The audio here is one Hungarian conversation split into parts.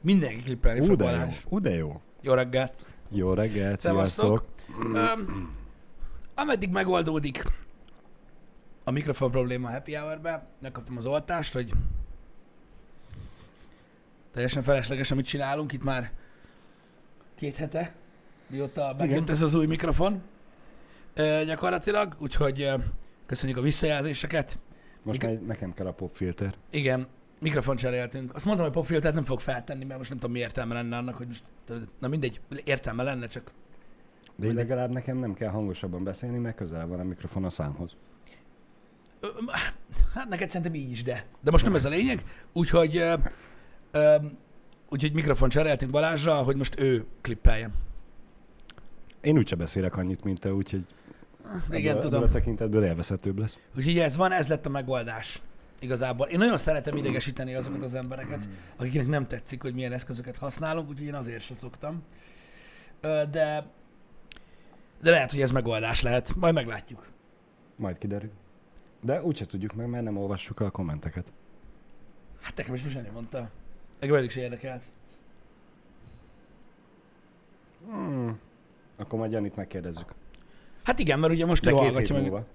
Mindenki klippelni fog. Balázs. Ú, de jó. Jó reggelt. Jó reggelt, sziasztok. Öm, ameddig megoldódik a mikrofon probléma a happy hour-be, megkaptam az oltást, hogy teljesen felesleges, amit csinálunk itt már két hete, mióta megjött ez az új mikrofon ö, gyakorlatilag, úgyhogy ö, köszönjük a visszajelzéseket. Most már nekem kell a popfilter. Igen, mikrofon cseréltünk. Azt mondtam, hogy popfiltert nem fog feltenni, mert most nem tudom, mi értelme lenne annak, hogy most, na mindegy, értelme lenne, csak De így legalább nekem nem kell hangosabban beszélni, mert közel van a mikrofon a számhoz. Hát neked szerintem így is, de. De most nem ez a lényeg, úgyhogy, ö, ö, úgyhogy mikrofon cseréltünk Balázsra, hogy most ő klippeljen. Én úgyse beszélek annyit, mint te, úgyhogy Igen, ebből, tudom. Ebből a tekintetből élvezhetőbb lesz. Úgyhogy ez van, ez lett a megoldás. Igazából. Én nagyon szeretem idegesíteni azokat az embereket, akiknek nem tetszik, hogy milyen eszközöket használunk, úgyhogy én azért se szoktam. De, de lehet, hogy ez megoldás lehet. Majd meglátjuk. Majd kiderül. De úgyse tudjuk meg, mert nem olvassuk a kommenteket. Hát nekem is nem mondta. Engem eddig se érdekelt. Hmm. Akkor majd Janit megkérdezzük. Hát igen, mert ugye most De ő hallgatja meg. múlva.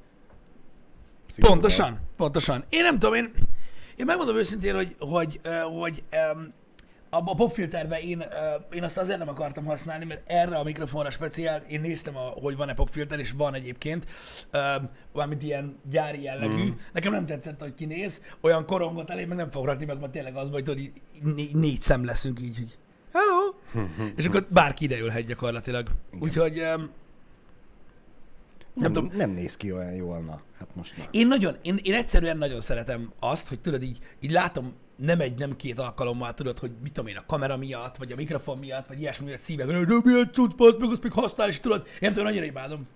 Szigorúan. Pontosan, pontosan. Én nem tudom, én, én megmondom őszintén, hogy, hogy, hogy um, a, a popfilterbe én, uh, én azt azért nem akartam használni, mert erre a mikrofonra speciál, én néztem, a, hogy van-e popfilter, és van egyébként, um, valamint ilyen gyári jellegű. Mm. Nekem nem tetszett, hogy kinéz, olyan korongot elé, meg nem fog rakni, meg ma tényleg az, hogy tudod, így né- négy szem leszünk így, hogy hello, és akkor bárki ideülhet gyakorlatilag. Igen. Úgyhogy um, Nem, tudom. nem, nem néz ki olyan jól, na. Hát most már. Én nagyon, én, én egyszerűen nagyon szeretem azt, hogy tudod, így, így látom nem egy, nem két alkalommal, tudod, hogy mit tudom én, a kamera miatt, vagy a mikrofon miatt, vagy ilyesmi miatt szívek, hogy de milyen cucc, bassz, meg azt még használ, és tudod, én tudom, annyira imádom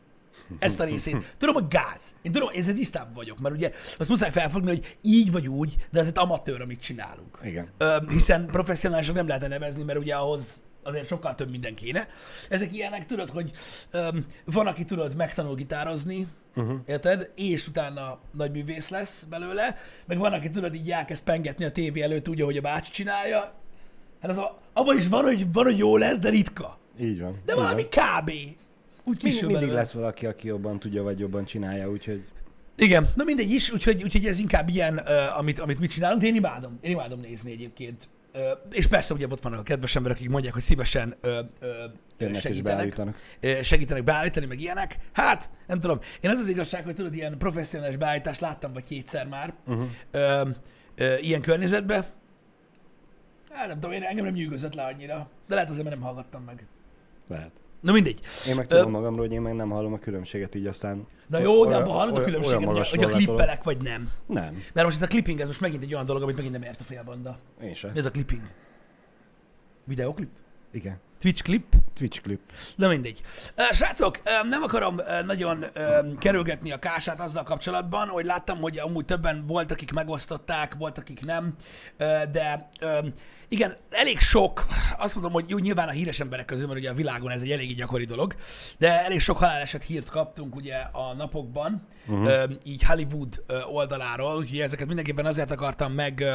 ezt a részét. Tudom, hogy gáz. Én tudom, ezzel tisztában vagyok, mert ugye azt muszáj felfogni, hogy így vagy úgy, de egy amatőr, amit csinálunk. Igen. Ö, hiszen professzionálisnak nem lehet nevezni, mert ugye ahhoz azért sokkal több minden kéne. Ezek ilyenek, tudod, hogy öm, van, aki tudod, megtanul gitározni, uh-huh. érted? És utána nagy művész lesz belőle, meg van, aki tudod, így elkezd pengetni a tévé előtt úgy, ahogy a bácsi csinálja. Hát az a, abban is van, hogy, van, hogy jó lesz, de ritka. Így van. De így valami van. kb. Úgy Mind, mindig belőle. lesz valaki, aki jobban tudja, vagy jobban csinálja, úgyhogy Igen, na mindegy is, úgyhogy, úgyhogy ez inkább ilyen, uh, amit, amit mi csinálunk, de én imádom, én imádom nézni egyébként. És persze ugye ott vannak a kedves emberek, akik mondják, hogy szívesen jönnek és segítenek. Ö, segítenek beállítani, meg ilyenek. Hát, nem tudom, én az az igazság, hogy tudod, ilyen professzionális beállítást láttam vagy kétszer már Uh-huh. ö, ö, ilyen környezetben. Hát nem tudom, én engem nem nyűgözött le annyira, de lehet azért, mert nem hallgattam meg. Lehet. Na mindegy. Én meg tudom magamról, hogy én meg nem hallom a különbséget, így aztán... Na jó, de abban hallod a különbséget, hogy hogy a klippelek vagy nem. Nem, Mert most ez a clipping, ez most megint egy olyan dolog, amit megint nem ért a félbanda. én sem. Ez a clipping? Videoklip? Igen. Twitch klip? Twitch klip. Na mindegy. Srácok, nem akarom nagyon kerülgetni a kását azzal kapcsolatban, hogy láttam, hogy amúgy többen volt, akik megosztották, volt, akik nem, de igen, elég sok, azt mondom, hogy jó, nyilván a híres emberek közül, mert ugye a világon ez egy eléggé gyakori dolog, de elég sok haláleset hírt kaptunk ugye a napokban, uh-huh. így Hollywood oldaláról, úgyhogy ezeket mindenképpen azért akartam meg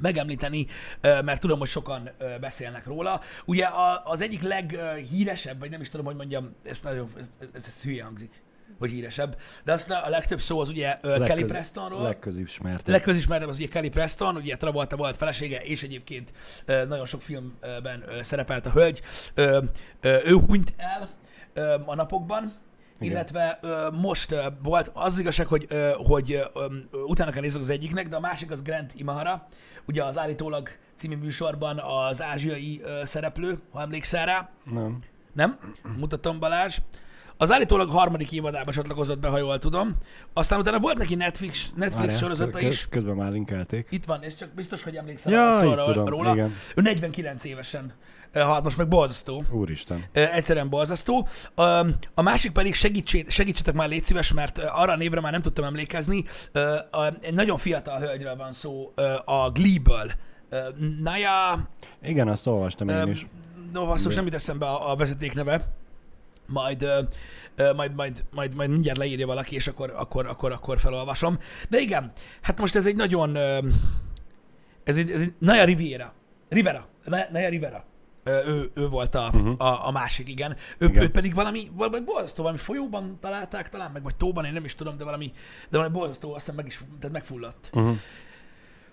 megemlíteni, mert tudom, hogy sokan beszélnek róla. Ugye az egyik leghíresebb, vagy nem is tudom, hogy mondjam, ez, nagyon, ez, ez, ez hülye hangzik, hogy híresebb, de aztán a legtöbb szó az ugye ö, Kelly Legköz- Prestonról. Legközismertebb. Legközismertebb az ugye Kelly Preston, ugye Travolta volt felesége, és egyébként nagyon sok filmben szerepelt a hölgy. Ő hunyt el a napokban, Igen. illetve ö, most ö, volt az igazság, hogy, ö, hogy ö, utána kell nézni az egyiknek, de a másik az Grant Imahara, ugye az állítólag című műsorban az ázsiai ö, szereplő, ha emlékszel rá. Nem. Nem? Mutatom Balázs. Az állítólag harmadik évadába csatlakozott be, ha jól tudom. Aztán utána volt neki Netflix, Netflix sorozata kö- is. Közben már linkelték. Itt van, és csak biztos, hogy emlékszel Ja, így róla, tudom, róla. igen. Ő 49 évesen halt, most meg borzasztó. Úristen. Egyszerűen borzasztó. A másik pedig segítsét, segítsetek már, légy szíves, mert arra a névre már nem tudtam emlékezni. Egy nagyon fiatal hölgyről van szó a Glee-ből. Naya, Igen, azt olvastam én is. No, basszus, nem jut eszembe a, a vezetékneve. Majd, ö, ö, majd, majd, majd, majd mindjárt leírja valaki, és akkor, akkor, akkor, akkor felolvasom. De igen, hát most ez egy nagyon... Ez egy, ez egy Naya Riviera Rivera, ne Rivera. Ő, ő volt a, uh-huh. a, a másik, igen. Ő, Igen. őt pedig valami, valami borzasztó, valami folyóban találták talán, meg vagy tóban, én nem is tudom, de valami, de valami borzasztó, azt hiszem meg is, tehát megfulladt. Uh-huh.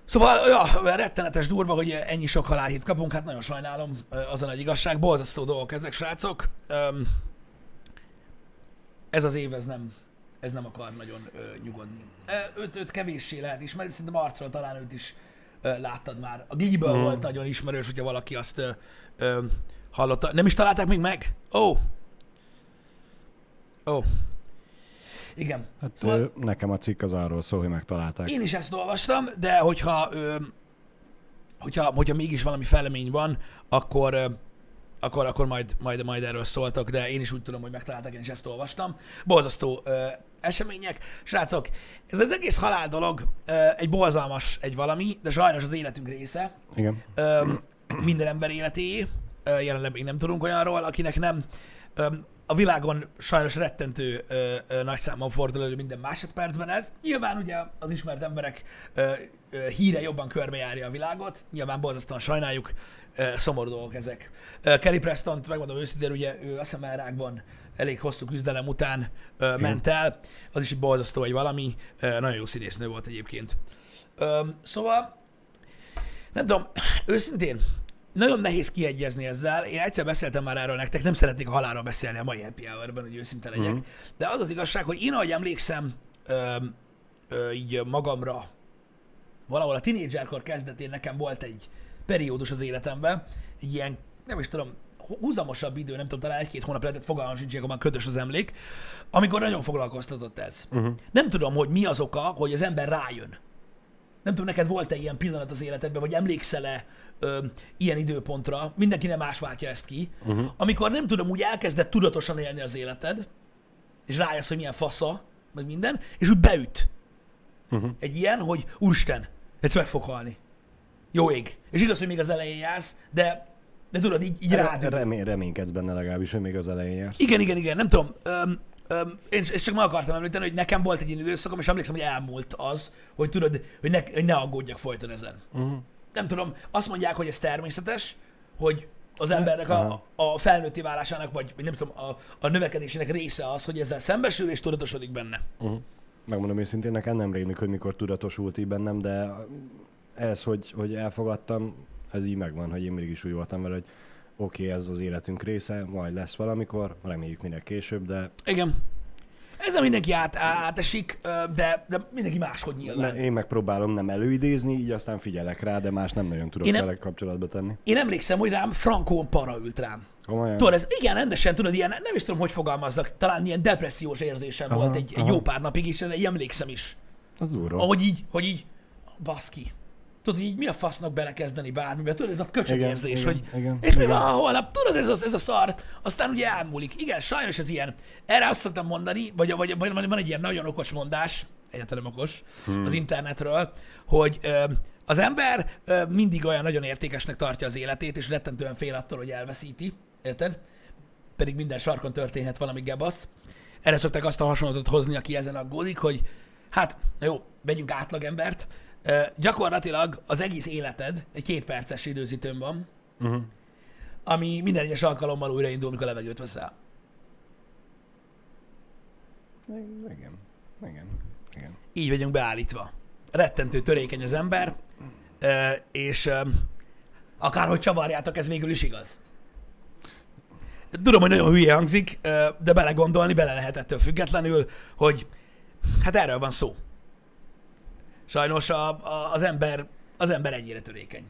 Szóval, ja, rettenetes durva, hogy ennyi sok halálhit kapunk, hát nagyon sajnálom, az a nagy igazság, borzasztó dolgok ezek, srácok. Ez az év, ez nem, ez nem akar nagyon nyugodni. Őt, őt kevéssé lehet ismerni, szerintem arcról talán őt is láttad már. A Gigiből Mhm. volt nagyon ismerős, hogyha valaki azt ö, ö, hallotta. Nem is találták még meg? Ó! Oh. Ó. Oh. Igen. Hát Szóval- nekem a cikk az arról szól, hogy megtalálták. Én is ezt olvastam, de hogyha, ö, hogyha, hogyha mégis valami felemény van, akkor, ö, akkor, akkor majd, majd, majd erről szóltok, de én is úgy tudom, hogy megtalálták, én is ezt olvastam. Borzasztó ö, események. Srácok, ez az egész halál dolog egy borzalmas egy valami, de sajnos az életünk része Igen. minden ember életéé. Ö, jelenleg még nem tudunk olyanról, akinek nem. A világon sajnos rettentő ö, ö, nagy számban fordul elő minden másodpercben ez. Nyilván ugye az ismert emberek ö, ö, híre jobban körbejárja a világot, nyilván borzasztóan sajnáljuk, ö, szomorú dolgok ezek. Ö, Kelly Preston, megmondom őszintén, ugye ő azt hiszem elrákban elég hosszú küzdelem után ö, ment el, az is egy borzasztó egy valami, ö, nagyon jó színésznő volt egyébként. Ö, szóval nem tudom, őszintén, nagyon nehéz kiegyezni ezzel. Én egyszer beszéltem már erről nektek, nem szeretnék a beszélni a mai happy hour-ben, hogy őszinte legyek. Mhm. De az az igazság, hogy én, ahogy emlékszem, ö, ö, így magamra, valahol a tinédzserkor kezdetén nekem volt egy periódus az életemben, egy ilyen, nem is tudom, húzamosabb idő, nem tudom, talán egy-két hónap lehetett, fogalmam sincs, akkor már ködös az emlék, amikor nagyon foglalkoztatott ez. Uh-huh. Nem tudom, hogy mi az oka, hogy az ember rájön. Nem tudom, neked volt-e ilyen pillanat az életedben, vagy emlékszel-e ö, ilyen időpontra, mindenki nem más váltja ezt ki, uh-huh. amikor nem tudom, úgy elkezdett tudatosan élni az életed, és rájössz, hogy milyen fasza, meg minden, és úgy beüt. Uh-huh. Egy ilyen, hogy úristen, ez meg fog halni. Jó ég. És igaz, hogy még az elején jársz, de, de tudod, így, így rád. Remény, reménykedsz benne legalábbis, hogy még az elején jársz. Igen, igen, igen, nem tudom. Öm, öm, én, és csak meg akartam említeni, hogy nekem volt egy ilyen időszakom, és emlékszem, hogy elmúlt az, hogy tudod, hogy ne, hogy ne aggódjak folyton ezen. Uh-huh. Nem tudom, azt mondják, hogy ez természetes, hogy az embernek a, a felnőtté válásának, vagy vagy nem tudom, a, a növekedésének része az, hogy ezzel szembesül és tudatosodik benne. Uh-huh. Megmondom őszintén, nekem nem rémlik, hogy mikor tudatosult így bennem, de ez, hogy, hogy elfogadtam, ez így megvan, hogy én mindig is úgy voltam vele, hogy oké, okay, ez az életünk része, majd lesz valamikor, reméljük minél később, de Igen. Ezzel mindenki át, átesik, de, de mindenki máshogy ne, nyilván. én megpróbálom nem előidézni, így aztán figyelek rá, de más nem nagyon tudok Én vele kapcsolatba tenni. Én emlékszem, hogy rám frankón para ült rám. Komolyan? Tudod, ez igen, rendesen, tudod, ilyen, nem is tudom, hogy fogalmazzak, talán ilyen depressziós érzésem Aha, volt egy, egy aha. jó pár napig, és így emlékszem is. Az durva. Ahogy így, hogy így, baszki. Tudod, így mi a fasznak belekezdeni bármibe, tudod, ez a köcsög érzés, igen, hogy igen, és mi igen. van holnap, tudod, ez, az, ez a szar, aztán ugye elmúlik. Igen, sajnos ez ilyen. Erre azt szoktam mondani, vagy, vagy, vagy van egy ilyen nagyon okos mondás, egyáltalán okos, hmm. az internetről, hogy ö, az ember ö, mindig olyan nagyon értékesnek tartja az életét, és rettentően fél attól, hogy elveszíti, érted? Pedig minden sarkon történhet valami gebasz. Erre szokták azt a hasonlatot hozni, aki ezen aggódik, hogy hát, na jó, vegyünk átlagembert, Ö, gyakorlatilag az egész életed egy két perces időzítőn van, Uh-huh. ami minden egyes alkalommal újraindul, amikor levegőt veszel. Igen. Igen. Igen. Így vagyunk beállítva. Rettentő törékeny az ember, és akárhogy csavarjátok, ez végül is igaz. Tudom, hogy nagyon hülye hangzik, de belegondolni bele lehet ettől függetlenül, hogy hát erről van szó. Sajnos a, a, az ember az ember ennyire törékeny.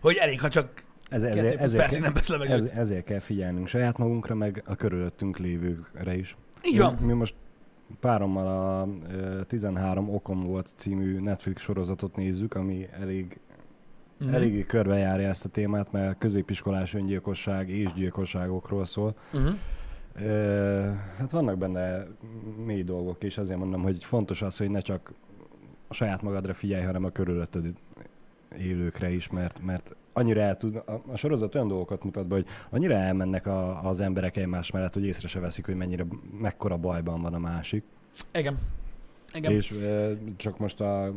Hogy elég, ha csak Ez, ezért, ezért, percig nem vesz levegőt. ez, ezért kell figyelnünk saját magunkra, meg a körülöttünk lévőkre is. Így van. Mi, mi most párommal a ö, 13 okom volt című Netflix sorozatot nézzük, ami elég, mm. eléggé körbejárja ezt a témát, mert középiskolás öngyilkosság és gyilkosságokról szól. Ö, hát vannak benne mély dolgok, és azért mondom, hogy fontos az, hogy ne csak a saját magadra figyelj, hanem a körülötted élőkre is, mert, mert annyira el tud, a, a sorozat olyan dolgokat mutat be, hogy annyira elmennek a, az emberek egymás mellett, hogy észre se veszik, hogy mennyire, mekkora bajban van a másik. Igen. Igen. És ö, csak most a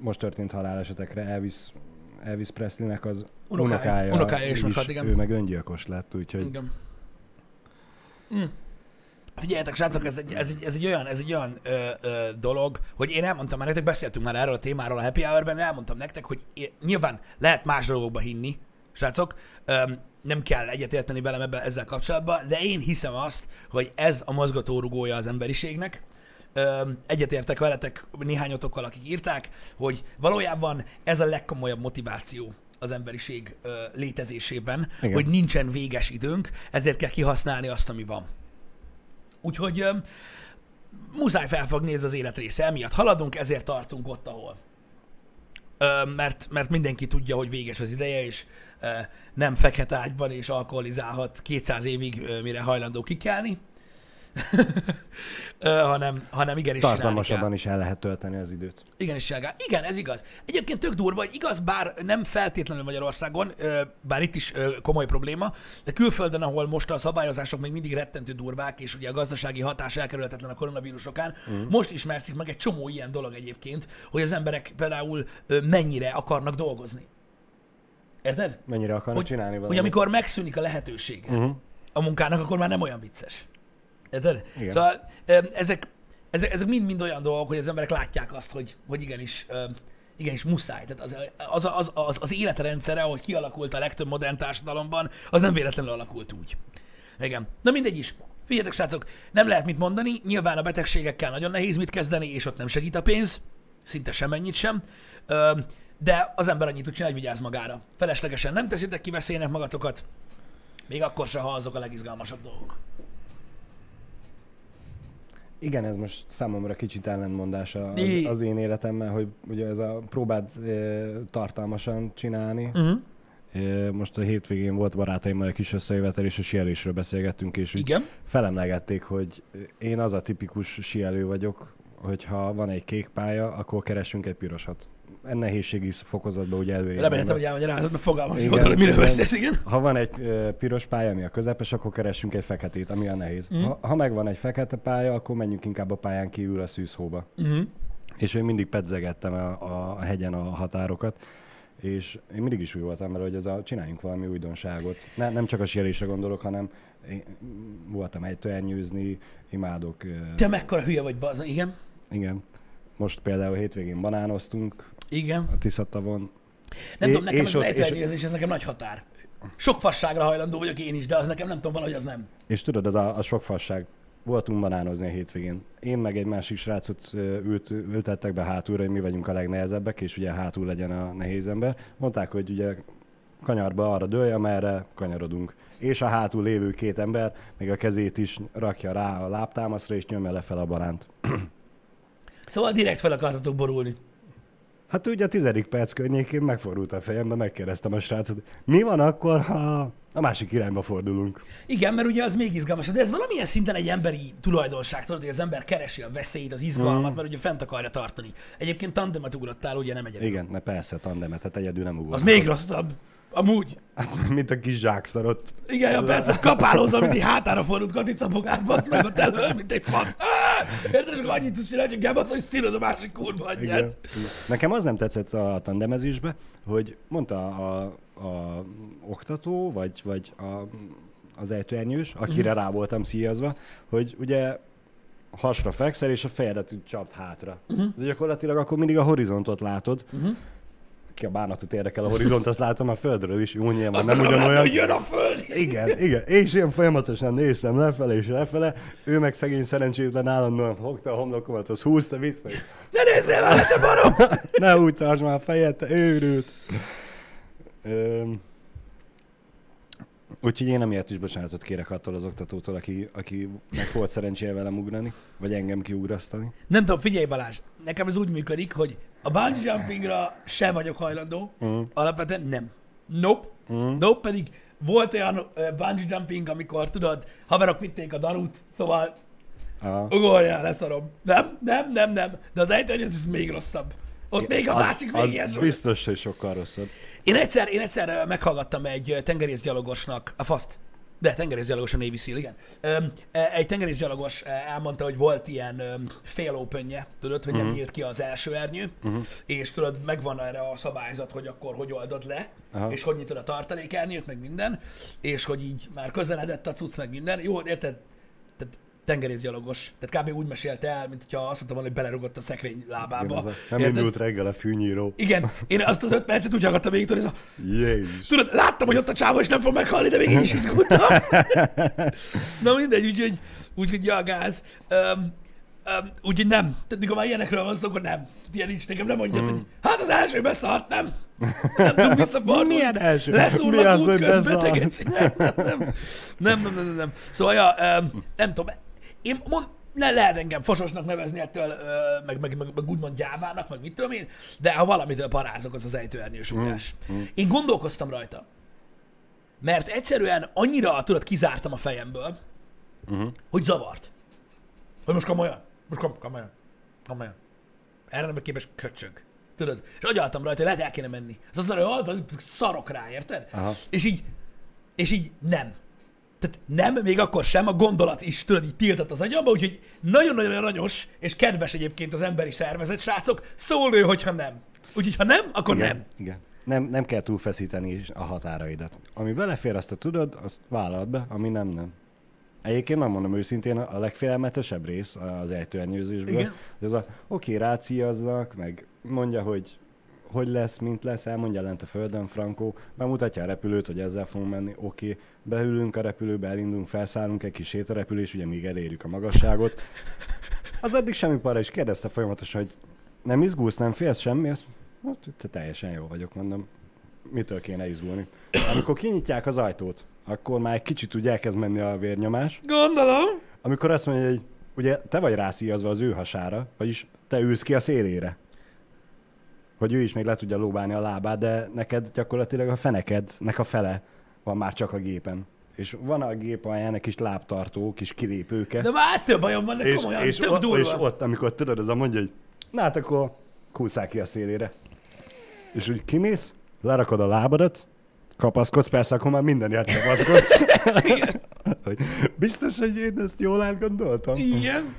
most történt halálesetekre elvisz Elvis Presleynek az Unokája. unokája, Unokája is is, meghalt, igen. ő meg öngyilkos lett, úgyhogy Igen. Mm. Figyeljetek, srácok, ez egy, ez egy, ez egy olyan, ez egy olyan ö, ö, dolog, hogy én elmondtam már nektek, beszéltünk már erről a témáról a Happy Hour-ben, elmondtam nektek, hogy é- nyilván lehet más dolgokba hinni, srácok, ö, nem kell egyetérteni velem ebben ezzel kapcsolatban, de én hiszem azt, hogy ez a mozgatórugója az emberiségnek. Ö, egyetértek veletek néhányotokkal, akik írták, hogy valójában ez a legkomolyabb motiváció az emberiség ö, létezésében, Igen. hogy nincsen véges időnk, ezért kell kihasználni azt, ami van. Úgyhogy muszáj felfogni ez az élet része, emiatt haladunk, ezért tartunk ott, ahol. Mert, mert mindenki tudja, hogy véges az ideje, és nem fekete ágyban és alkoholizálhat 200 évig, mire hajlandó kikelni, hanem, hanem igenis tartalmasabban is el lehet tölteni az időt. Igen, csinálják. Igen, ez igaz. Egyébként tök durva, hogy igaz, bár nem feltétlenül Magyarországon, bár itt is komoly probléma, de külföldön, ahol most a szabályozások még mindig rettentő durvák, és ugye a gazdasági hatás elkerülhetetlen a koronavírusokán, uh-huh. most ismerszik meg egy csomó ilyen dolog egyébként, hogy az emberek például mennyire akarnak dolgozni. Érted? Mennyire akarnak Hogy, csinálni hogy valamit. amikor megszűnik a lehetősége Uh-huh. a munkának, akkor már nem olyan vicces. Érted? Igen. Szóval ezek, ezek, ezek mind-mind olyan dolgok, hogy az emberek látják azt, hogy, hogy igenis, igenis muszáj. Tehát az, az, az, az, az életrendszere, ahogy kialakult a legtöbb modern társadalomban, az nem véletlenül alakult úgy. Igen. Na mindegy is. Figyeljetek, srácok, nem lehet mit mondani, nyilván a betegségekkel nagyon nehéz mit kezdeni, és ott nem segít a pénz, szinte semennyit sem, de az ember annyit tud csinálni, hogy vigyáz magára. Feleslegesen nem teszitek ki veszélynek magatokat, még akkor se, ha azok a legizgalmasabb dolgok. Igen, ez most számomra kicsit ellentmondás az, az én életemmel, hogy ugye ez a próbád e, tartalmasan csinálni. Uh-huh. E, most a hétvégén volt barátaimmal egy kis összejövetel, és a sielésről beszélgettünk, és Igen. felemlegették, hogy én az a tipikus sielő vagyok, hogyha van egy kék pálya, akkor keresünk egy pirosat. En nehézségi fokozatban ugye előre. Reméltem, hogy elmagyarázod, mert fogalmam sem hogy miről beszélsz, igen. Ha van egy piros pálya, ami a közepes, akkor keressünk egy feketét, ami a nehéz. Mhm. Ha, ha megvan egy fekete pálya, akkor menjünk inkább a pályán kívül a szűzhóba. Uh-huh. És én mindig pedzegettem a, a hegyen a határokat, és én mindig is úgy voltam vele, hogy ez a, csináljunk valami újdonságot. Ne, nem csak a sielésre gondolok, hanem én voltam egy elnyűzni, imádok. Te mekkora hülye vagy, bazon, igen. Igen. Most például hétvégén banánoztunk Igen. a Tiszatavon. Nem É- tudom, nekem ez az ott- és- ejtőernyőzés, ez nekem nagy határ. Sok fasságra hajlandó vagyok én is, de az nekem nem tudom, valahogy az nem. És tudod, az a, a sok fasság. Voltunk banánozni a hétvégén. Én meg egy másik srácot ült, ültettek be hátulra, hogy mi vagyunk a legnehezebbek, és ugye hátul legyen a nehéz ember. Mondták, hogy ugye kanyarba arra dőlj, amerre kanyarodunk. És a hátul lévő két ember még a kezét is rakja rá a lábtámaszra, és nyomja lefelé a baránt. Szóval direkt fel akartatok borulni. Hát ugye a tizedik perc környékén megfordult a fejembe, megkérdeztem a srácot, mi van akkor, ha a másik irányba fordulunk? Igen, mert ugye az még izgalmasabb, de ez valamilyen szinten egy emberi tulajdonság, tudod, hogy az ember keresi a veszélyt, az izgalmat, Mm. mert ugye fent akarja tartani. Egyébként tandemet ugrottál, ugye nem egyedül. Igen, ne persze, tandemet, hát egyedül nem ugor. Az még rosszabb. Amúgy. Hát, mint a kis zsákszarot. Igen, ja, persze, kapálózom, mint egy hátára fordult katicabogárba, az meg ott elől, mint egy fasz. Érted, és akkor annyit tudsz csinálni, hogy gebasz, hogy szírod a másik kurva anyját. Nekem az nem tetszett a tandemezésbe, hogy mondta a, a oktató, vagy, vagy a, az ejtőernyős, akire Mhm. rá voltam szíjazva, hogy ugye hasra fekszel, és a fejedet csapd hátra. Mhm. De gyakorlatilag akkor mindig a horizontot látod. Uh-huh. Ki a bánatot érdekel a horizont, azt látom a földről is, jó nyilván Azt nem ugyanolyan. hogy jön a föld. Igen, igen. És én folyamatosan néztem lefele és lefele, ő meg szegény szerencsétlen állandóan fogta a homlokomat, az húzta vissza. Ne nézzél vele, te barom! Ne úgy tartsd már fejed, te őrült. Öm, úgyhogy én emiatt is bocsánatot kérek attól az oktatótól, aki, akinek volt szerencséje velem ugrani, vagy engem kiugrasztani. Nem tudom, figyelj Balázs, nekem ez úgy működik, hogy a bungee jumpingra se vagyok hajlandó, Mm. alapvetően nem. Nope. Mm. Nope, pedig volt olyan uh, bungee jumping, amikor tudod, haverok vitték a darut, szóval Aha. ugorjál, leszarom. Nem, nem, nem, nem. De az ejtőernyő ez még rosszabb. Ott még a Az- másik végén Az biztos, hogy sokkal rosszabb. Én egyszer, én egyszer meghallgattam egy tengerészgyalogosnak a faszt. De tengerészgyalogos a Navy Seal, igen. E- egy tengerészgyalogos e, elmondta, hogy volt ilyen fél openje, tudod, hogy nem Mhm. nyílt ki az első ernyő, és tudod, megvan erre a szabályzat, hogy akkor hogy oldod le, Aha. és hogy nyitod a tartalékernyőt, meg minden, és hogy így már közeledett a cucc, meg minden. Jó, érted? Tehát tengerészgyalogos. Tehát kb. úgy mesélte el, mint hogyha azt mondtam hogy belerugott a szekrény Igen, lábába. a, nem Érted? indult reggel a fűnyíró. Igen, én azt az öt percet úgy hallgattam végig, tudod, ez a, Jézus. tudod, láttam, hogy ott a csávó, és nem fog meghalni, de még így is izgultam. Na mindegy, úgyhogy, úgyhogy ja, gáz. Um, um, úgyhogy nem. Tehát mikor már ilyenekről van szó, akkor nem. Ilyen nincs nekem, nem mondjad, hogy hát az első beszart, nem. Nem tudom visszafordulni. Milyen első? Mi Leszúrnak az, út hogy közben, te beszart? geci. Nem, nem, nem, nem, nem, nem, nem. Szóval, ja, um, nem tudom, én mond, le, lehet engem fososnak nevezni ettől, ö, meg, meg, meg, meg úgymond gyávának, meg mit tudom én, de ha valamitől parázok, az az ejtőernyős ugrás. Én gondolkoztam rajta, mert egyszerűen annyira, tudod, kizártam a fejemből, Uh-huh. hogy zavart. Hogy most komolyan, most kom- komolyan, komolyan. Erre nem képes köcsög. Tudod? És agyaltam rajta, hogy lehet el kéne menni. Az azt mondja, hogy "Hallod, szarok rá, érted? Aha. És így, és így nem. Tehát nem, még akkor sem, a gondolat is, tudod, így tiltott az agyamba, úgyhogy nagyon-nagyon aranyos, és kedves egyébként az emberi szervezet, srácok, szól ő, hogyha nem. Úgyhogy ha nem, akkor Igen, nem. Igen. Nem, nem kell túlfeszíteni a határaidat. Ami belefér, azt te tudod, azt vállalt be, ami nem, nem. Egyébként megmondom őszintén, a legfélelmetesebb rész az ejtőernyőzésből, Igen. hogy az a oké, ráciaznak, meg mondja, hogy hogy lesz, mint lesz, elmondja lent a földön, Frankó, bemutatja a repülőt, hogy ezzel fogunk menni, oké, beülünk a repülőbe, elindulunk, felszállunk egy kis sétarepülés, ugye még elérjük a magasságot. Az addig semmi para, és kérdezte folyamatosan, hogy nem izgulsz, nem félsz semmi? Azt, hát, te teljesen jó vagyok, mondom. Mitől kéne izgulni? Amikor kinyitják az ajtót, akkor már egy kicsit úgy elkezd menni a vérnyomás. Gondolom. Amikor azt mondja, hogy ugye te vagy rászíjazva az ő hasára, vagyis te ülsz ki a szélére. Hogy ő is még le tudja lóbálni a lábát, de neked gyakorlatilag a fenekednek a fele van már csak a gépen. És van a gép alján egy kis lábtartó, kis kilépőke. De már több bajom van, de és, komolyan, és, tök o- durva. és ott, amikor tudod, az a mondja, hogy na hát akkor kúszál ki a szélére. És úgy kimész, lerakod a lábadat, kapaszkodsz, persze akkor már mindenért kapaszkodsz. biztos, hogy én ezt jól átgondoltam? Igen.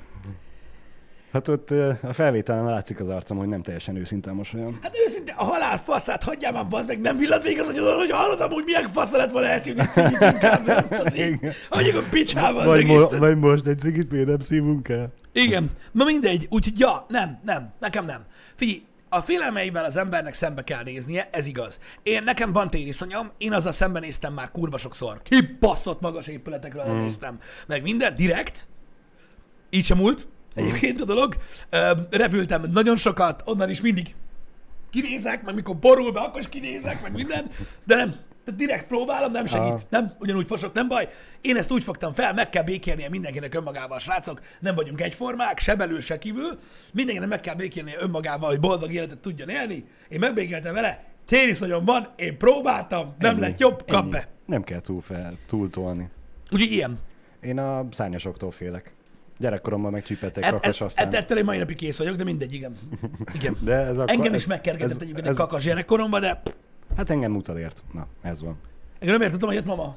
Hát ott a felvételen látszik az arcom, hogy nem teljesen őszinte mosolyom. Hát őszintén, a halál faszát hagyjál már, bazd meg, nem villant végig az agyadon, hogy hallottam, hogy milyen fasz lett volna elszívni egy cigit inkább. Hagyjuk a picsába az Vagy, mo- vagy most egy cigit még nem szívunk el. Igen. Na mindegy, úgyhogy ja, nem, nem, nekem nem. Figyelj, a félelmeivel az embernek szembe kell néznie, ez igaz. Én, nekem van tériszonyom, én azzal szembenéztem már kurva sokszor. Kibaszott magas épületekről mm. néztem. Meg minden, direkt. Így sem múlt. Egyébként a dolog. Ö, repültem nagyon sokat, onnan is mindig kinézek, meg mikor borul be, akkor is kinézek, meg minden. De nem, tehát direkt próbálom, nem segít. Nem, ugyanúgy fosok, nem baj. Én ezt úgy fogtam fel, meg kell békélnie mindenkinek önmagával, srácok. Nem vagyunk egyformák, se belül, se kívül. Mindenkinek meg kell békélnie önmagával, hogy boldog életet tudjon élni. Én megbékéltem vele, tériszonyom van, én próbáltam, nem Ennyi. lett jobb, kap be. Nem kell túl fel, túltolni. Úgyhogy ilyen. Én a szárnyasoktól félek. Gyerekkoromban megcsípettek Et, kakas, et, aztán... et, ettől én mai napig kész vagyok, de mindegy, igen. igen. De ez a, Engem is megkergetett egyébként ez- egy kakas gyerekkoromban, de Hát engem utalért. Na, ez van. engem nem értettem, hogy jött mama.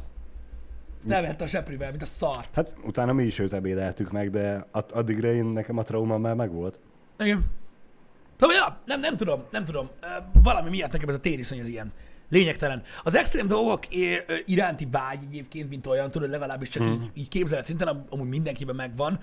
Ezt elvette a seprivel, mint a szart. Hát utána mi is őt ebédeltük meg, de ad- addigra én nekem a trauma már megvolt. Igen. Szóval, ja, nem, nem tudom, nem tudom. Valami miatt nekem ez a tériszony az ilyen. Lényegtelen. Az extrém dolgok iránti vágy egyébként, mint olyan, tudod, legalábbis csak így, így képzelet szinten, am- amúgy mindenkiben megvan.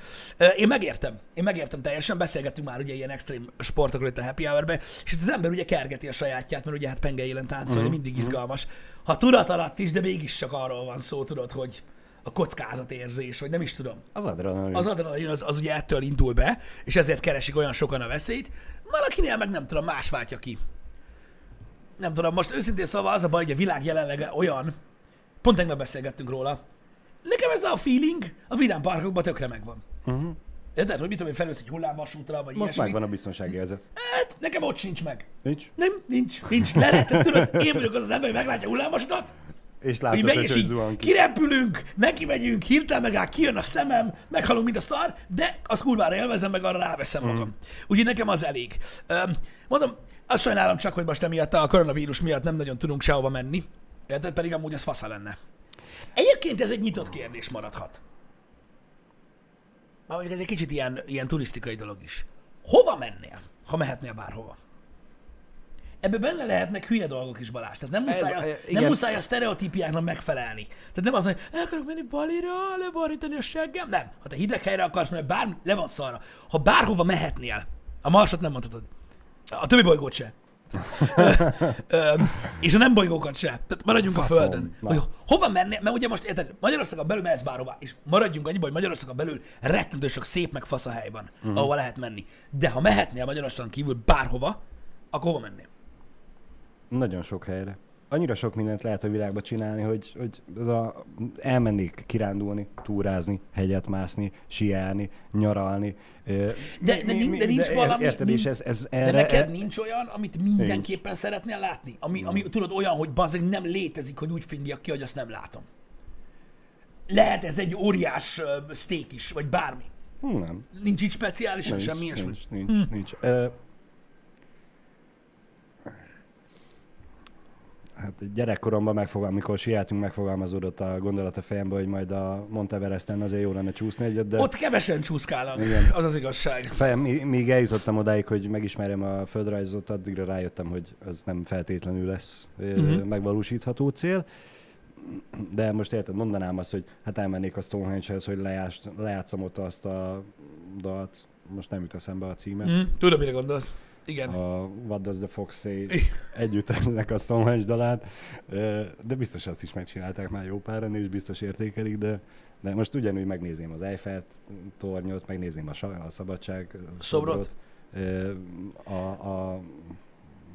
Én megértem. Én megértem teljesen. Beszélgettünk már ugye ilyen extrém sportokról itt a happy hour és itt az ember ugye kergeti a sajátját, mert ugye hát penge élen táncolni mindig izgalmas. Ha tudat alatt is, de mégis csak arról van szó, tudod, hogy a kockázatérzés, vagy nem is tudom. Az adrenalin. Az adrenalin az, az ugye ettől indul be, és ezért keresik olyan sokan a veszélyt. Valakinél meg nem tudom, más váltja ki. Nem tudom, most őszintén szóval az a baj, hogy a világ jelenleg olyan, pont tegnap beszélgettünk róla, nekem ez a feeling a vidám parkokban tökre megvan. Uh-huh. Érted, hogy mit tudom én, felülsz egy hullámvasútra, vagy Most ilyesmi. megvan a biztonsági érzet. Hát, nekem ott sincs meg. Nincs? Nem, nincs, nincs. Leretett, tudod, én vagyok az az ember, hogy meglátja a hullámvasutat, És látod, megy, hogy és hogy így ki. kirepülünk, neki megyünk, hirtelen megáll, kijön a szemem, meghalunk, mint a szar, de az kurvára élvezem, meg arra ráveszem magam. Mhm. Úgyhogy nekem az elég. Mondom, azt sajnálom csak, hogy most emiatt a koronavírus miatt nem nagyon tudunk sehova menni, Érted? Pedig amúgy az fasza lenne. Egyébként ez egy nyitott kérdés maradhat. Már mondjuk ez egy kicsit ilyen, ilyen turisztikai dolog is. Hova mennél, ha mehetnél bárhova? Ebbe benne lehetnek hülye dolgok is, Balázs. Tehát nem muszáj, Ez, a, eh, nem igen. muszáj a sztereotípiáknak megfelelni. Tehát nem az, hogy el akarok menni Balira, lebarítani a seggem. Nem. Ha te hideg helyre akarsz menni, bár le van szarra. Ha bárhova mehetnél, a Marsot nem mondhatod. A többi bolygót se. És a nem bolygókat se. Tehát maradjunk Faszom. a Földön. Na. Hogy hova menni, mert ugye most érted, Magyarországon belül mehetsz bárhová, és maradjunk annyiban, hogy Magyarországon belül rettentő sok szép meg fasz a hely van, uh-huh. ahova lehet menni. De ha mehetnél Magyarországon kívül bárhova, akkor hova mennél? Nagyon sok helyre. Annyira sok mindent lehet a világban csinálni, hogy, hogy az a, elmennék kirándulni, túrázni, hegyet mászni, siálni, nyaralni. De- de nin- de nincs valami- Érted, nincs- és ez, ez De erre, neked e- nincs olyan, amit mindenképpen szeretnél látni? Ami, ami tudod olyan, hogy bazeg nem létezik, hogy úgy fingjak ki, hogy azt nem látom. Lehet ez egy óriás uh, steak is, vagy bármi. Hm, Nem. Nincs így speciálisan, Nincs, semmi ilyesmi. nincs, nincs, nincs, nincs. Ö, Hát gyerekkoromban megfogalm, amikor sietünk, megfogalmazódott a gondolat a fejembe, hogy majd a Monteveresten azért jó lenne csúszni egyet, de Ott kevesen csúszkálnak, Igen. az az igazság. fejem, mí- míg eljutottam odáig, hogy megismerjem a földrajzot, addigra rájöttem, hogy ez nem feltétlenül lesz uh-huh. megvalósítható cél. De most érted, mondanám azt, hogy hát elmennék a Stonehenge-hez, hogy lejás, lejátszom ott azt a dalt, most nem jut eszembe a címet. Hm, tudom, mire gondolsz. Igen. a What Does the Fox Say együtt ennek a Stonehenge dalát, de biztos azt is megcsinálták már jó páran, és biztos értékelik, de, de most ugyanúgy megnézném az Eiffel tornyot, megnézném a, a Szabadság Szobrot. Ö, A, a,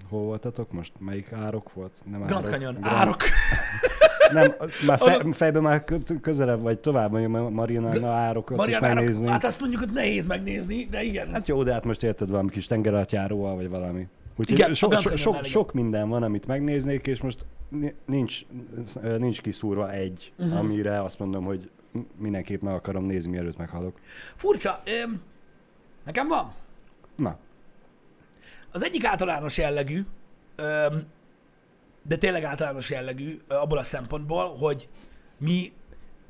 hol voltatok most? Melyik árok volt? Nem Grand árok. Canyon, Grand- árok. Nem, már fe, fejben már kö- közelebb vagy tovább, mondjuk a Mariana árokat is Marian árok. megnézni. Hát azt mondjuk, hogy nehéz megnézni, de igen. Hát jó, de hát most érted valami kis tengeralattjáróval, vagy valami. Úgyhogy Igen, so, so, Canyonnál sok, minden van, amit megnéznék, és most ni- nincs, nincs kiszúrva egy, uh-huh. amire azt mondom, hogy mindenképp meg akarom nézni, mielőtt meghalok. Furcsa. Öm, nekem van. Na, Az egyik általános jellegű, öm, de tényleg általános jellegű abból a szempontból, hogy mi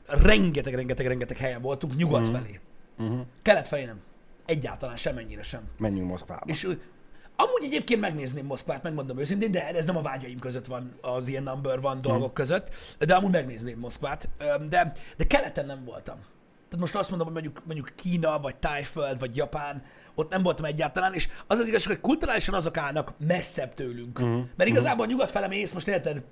rengeteg-rengeteg-rengeteg helyen voltunk nyugat Mhm. felé. Kelet felé nem. Egyáltalán semennyire sem. menjünk Moszkvába. És amúgy egyébként megnézném Moszkvát, megmondom őszintén, de ez nem a vágyaim között van az ilyen number van dolgok között, de amúgy megnézném Moszkvát. De, de keleten nem voltam. Tehát most azt mondom, hogy mondjuk, mondjuk Kína, vagy Tájföld, vagy Japán, ott nem voltam egyáltalán, és az az igazság, hogy kulturálisan azok állnak messzebb tőlünk. Uh-huh. Mert igazából nyugat fele mész, most érted,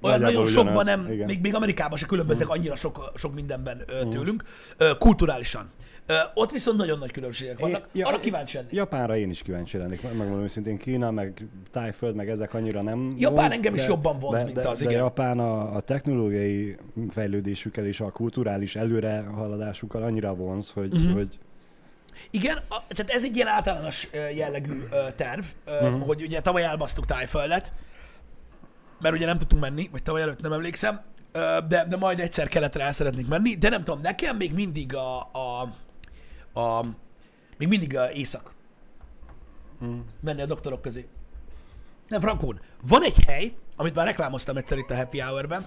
olyan Nagyjából nagyon sokban nem, igen. még, még Amerikában se különböznek annyira sok, sok mindenben ö, tőlünk, ö, kulturálisan. Ö, ott viszont nagyon nagy különbségek vannak. ja, Arra kíváncsi lennék. Japánra én is kíváncsi lennék, meg- megmondom őszintén, Kína, meg Tájföld, meg ezek annyira nem Japán engem is jobban vonz, de, mint de, az, de igen. Japán a, a technológiai fejlődésükkel és a kulturális előrehaladásukkal annyira vonz, hogy, Mhm. uh-huh. hogy Igen, a, tehát ez egy ilyen általános jellegű terv, uh-huh. hogy ugye tavaly elbasztuk Tájföldet, mert ugye nem tudtunk menni, vagy tavaly előtt nem emlékszem, de, de majd egyszer keletre el szeretnék menni, de nem tudom, nekem még mindig a, a, a még mindig a éjszak. Hmm. Menni a doktorok közé. Nem, Frankón, van egy hely, amit már reklámoztam egyszer itt a Happy Hour-ben,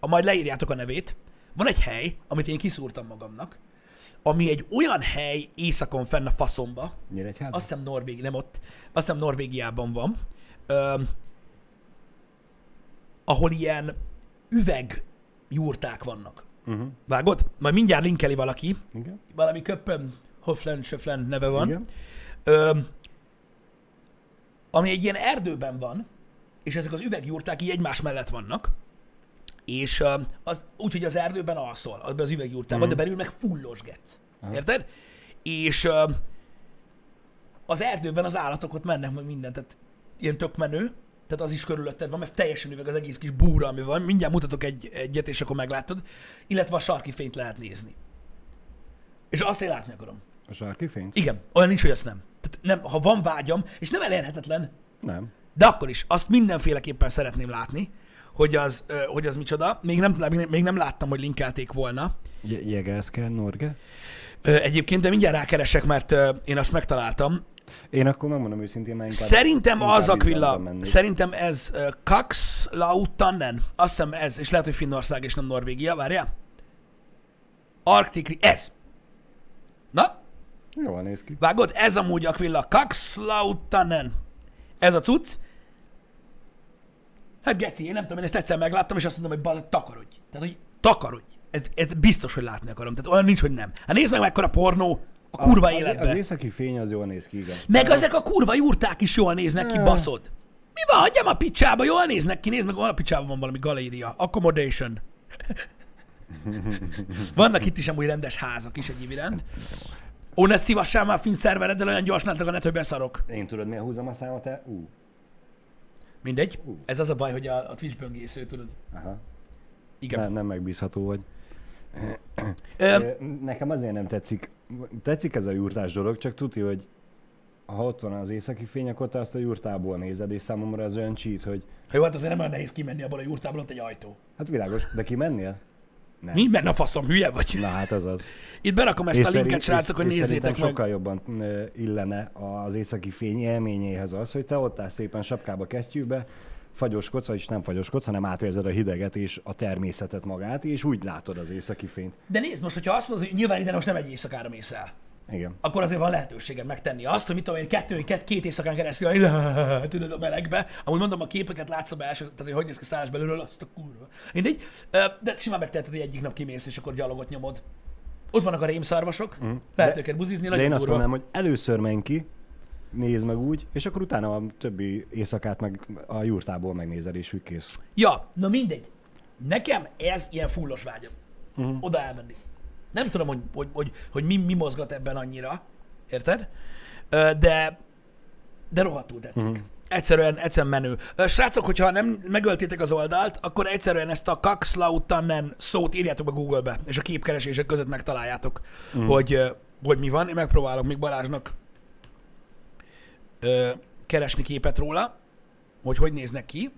a majd leírjátok a nevét, van egy hely, amit én kiszúrtam magamnak, ami egy olyan hely északon fenn a faszomba, Nyíregyháza? azt hiszem Norvég, nem ott, azt hiszem Norvégiában van, ö, ahol ilyen üveg jurták vannak. Uh-huh. Vágod? Majd mindjárt linkeli valaki, Igen. valami köppön, Hoflen, Söflen neve van, Igen. ö, ami egy ilyen erdőben van, és ezek az üvegjurták így egymás mellett vannak, és az, úgy, hogy az erdőben alszol, abban az üvegjurtában, Mhm. de belül meg fullos getsz. Érted? És az erdőben az állatok ott mennek meg mindent, tehát ilyen tök menő, tehát az is körülötted van, mert teljesen üveg az egész kis búra, ami van. Mindjárt mutatok egy, egyet, és akkor meglátod. Illetve a sarki fényt lehet nézni. És azt én látni akarom. A sarki fényt? Igen, olyan nincs, hogy azt nem. Tehát nem, ha van vágyam, és nem elérhetetlen, Nem. de akkor is, azt mindenféleképpen szeretném látni, hogy az, hogy az micsoda. Még nem, még, nem láttam, hogy linkelték volna. Je- Jegelszker, Norge? Egyébként, de mindjárt rákeresek, mert én azt megtaláltam. Én akkor megmondom őszintén, mert inkább, Szerintem inkább az mennék. szerintem ez uh, Kax Lautanen, azt hiszem ez, és lehet, hogy Finnország és nem Norvégia, várjál. Arctic, Ri- ez. Na, Jól néz ki. vágod? Ez amúgy Aquila, Kax Lautanen. Ez a cucc. Hát geci, én nem tudom, én ezt egyszer megláttam, és azt mondom, hogy bazd, takarodj. Tehát, hogy takarodj. Ez, ez biztos, hogy látni akarom. Tehát olyan nincs, hogy nem. Hát nézd meg mekkora pornó a kurva az, életben. Az északi fény az jól néz ki, igen. Meg ezek a kurva jurták is jól néznek ki, baszod. Mi van? Hagyjam a picsába, jól néznek ki, nézd meg, van a picsában van valami galéria. Accommodation. Vannak itt is amúgy rendes házak is egyéb iránt. Ó, ne szívassál már finn szervereddel, olyan gyorsan a net, hogy beszarok. Én tudod, miért húzom a számat te? Ú, Mindegy. Ez az a baj, hogy a, a Twitch böngésző, tudod. aha. Igen. Nem, nem megbízható vagy. Ö, Ö, Nekem azért nem tetszik. Tetszik ez a jurtás dolog, csak tudja, hogy ha ott van az északi fény, akkor te azt a jurtából nézed, és számomra az olyan cheat, hogy ha jó, hát azért nem olyan nehéz kimenni abból a jurtából, ott egy ajtó. hát világos, de ki mennél? Nem. Mi? Mert a faszom, hülye vagy? Na hát az az. Itt berakom ezt a szerint- linket, srácok, hogy és nézzétek meg. sokkal jobban illene az északi fény élményéhez az, hogy te ott állsz szépen sapkába, kesztyűbe, fagyoskodsz, vagyis nem fagyoskodsz, hanem átérzed a hideget és a természetet magát, és úgy látod az északi fényt. De nézd most, hogyha azt mondod, hogy nyilván ide most nem egy éjszakára mész el. Igen. akkor azért van lehetőséged megtenni azt, hogy mit tudom én, kettő, két, két éjszakán keresztül, tudod, a melegbe. Amúgy mondom, a képeket látsz a belső, tehát hogy hogy néz ki szállás belülről, azt a kurva. Mindegy. De simán megteheted, hogy egyik nap kimész, és akkor gyalogot nyomod. Ott vannak a rémszarvasok, mm. lehet De- őket buzizni, De nagyon én azt durva. mondanám, hogy először menj ki, nézd meg úgy, és akkor utána a többi éjszakát meg a jurtából megnézed, és úgy kész. Ja, na mindegy. Nekem ez ilyen fullos vágyam. Uh-huh. Oda elmenni. Nem tudom, hogy, hogy, hogy, hogy mi, mi mozgat ebben annyira. Érted? De, de rohadtul tetszik. Uh-huh. Egyszerűen, egyszerűen menő. Srácok, hogyha nem megöltétek az oldalt, akkor egyszerűen ezt a Kaxlautanen szót írjátok be Google-be, és a képkeresések között megtaláljátok, uh-huh. hogy, hogy mi van. Én megpróbálok még Balázsnak ö, keresni képet róla, hogy hogy néznek ki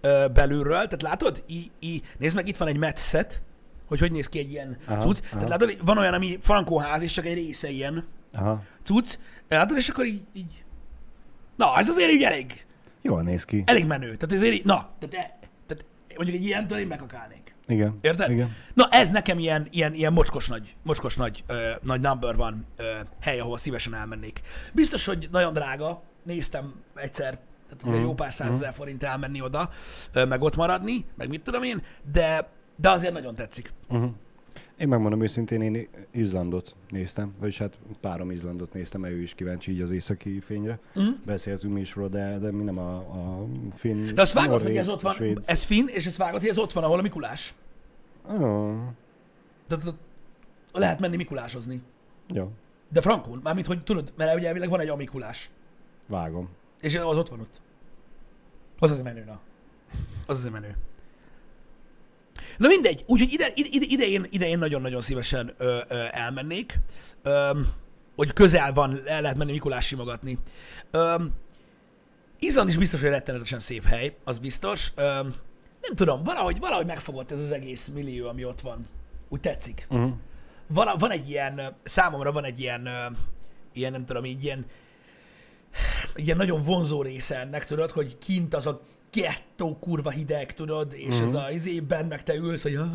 ö, belülről. Tehát látod, I, I, nézd meg, itt van egy metszet, hogy hogy néz ki egy ilyen Aha, cucc. aha. Tehát látod, van olyan, ami frankóház, és csak egy része ilyen Aha. cucc. Látod, és akkor így, így... Na, ez azért így elég, Jól néz ki. elég menő. Tehát ezért így, na, tehát, e- tehát mondjuk egy ilyentől én megakálnék. Igen. Érted? Igen. Na ez nekem ilyen, ilyen, ilyen mocskos nagy, mocskos nagy, ö, nagy number van ö, hely, ahol szívesen elmennék. Biztos, hogy nagyon drága, néztem egyszer, tehát azért Mhm. jó pár százezer forint elmenni oda, ö, meg ott maradni, meg mit tudom én, de, de azért nagyon tetszik. Uh-huh. Én megmondom őszintén, én Izlandot néztem, vagyis hát párom Izlandot néztem, mert ő is kíváncsi így az északi fényre. Mhm. Beszéltünk mi is róla, de, de mi nem a, a finn, De azt vágod, norvég, hogy ez ott van, svéd. ez finn, és ezt vágod, hogy ez ott van, ahol a Mikulás. Oh, Tehát ott lehet menni Mikulásozni. jó, De frankon, mármint, hogy tudod, mert ugye elvileg van egy amikulás. vágom. És az ott van ott. Az az a menő, na. Az az a menő. Na mindegy, úgyhogy ide, ide, ide, én, ide én nagyon-nagyon szívesen ö, ö, elmennék, ö, hogy közel van, el lehet menni Mikulás simogatni. Ö, Izland is biztos, hogy rettenetesen szép hely, az biztos. Ö, nem tudom, valahogy, valahogy megfogott ez az egész millió, ami ott van. Úgy tetszik Uh-huh. van, van egy ilyen, számomra van egy ilyen, ilyen nem tudom, így ilyen, ilyen nagyon vonzó része ennek, tudod, hogy kint az a gettó kurva hideg, tudod, és Mhm. ez a izében meg te ülsz, hogy ah,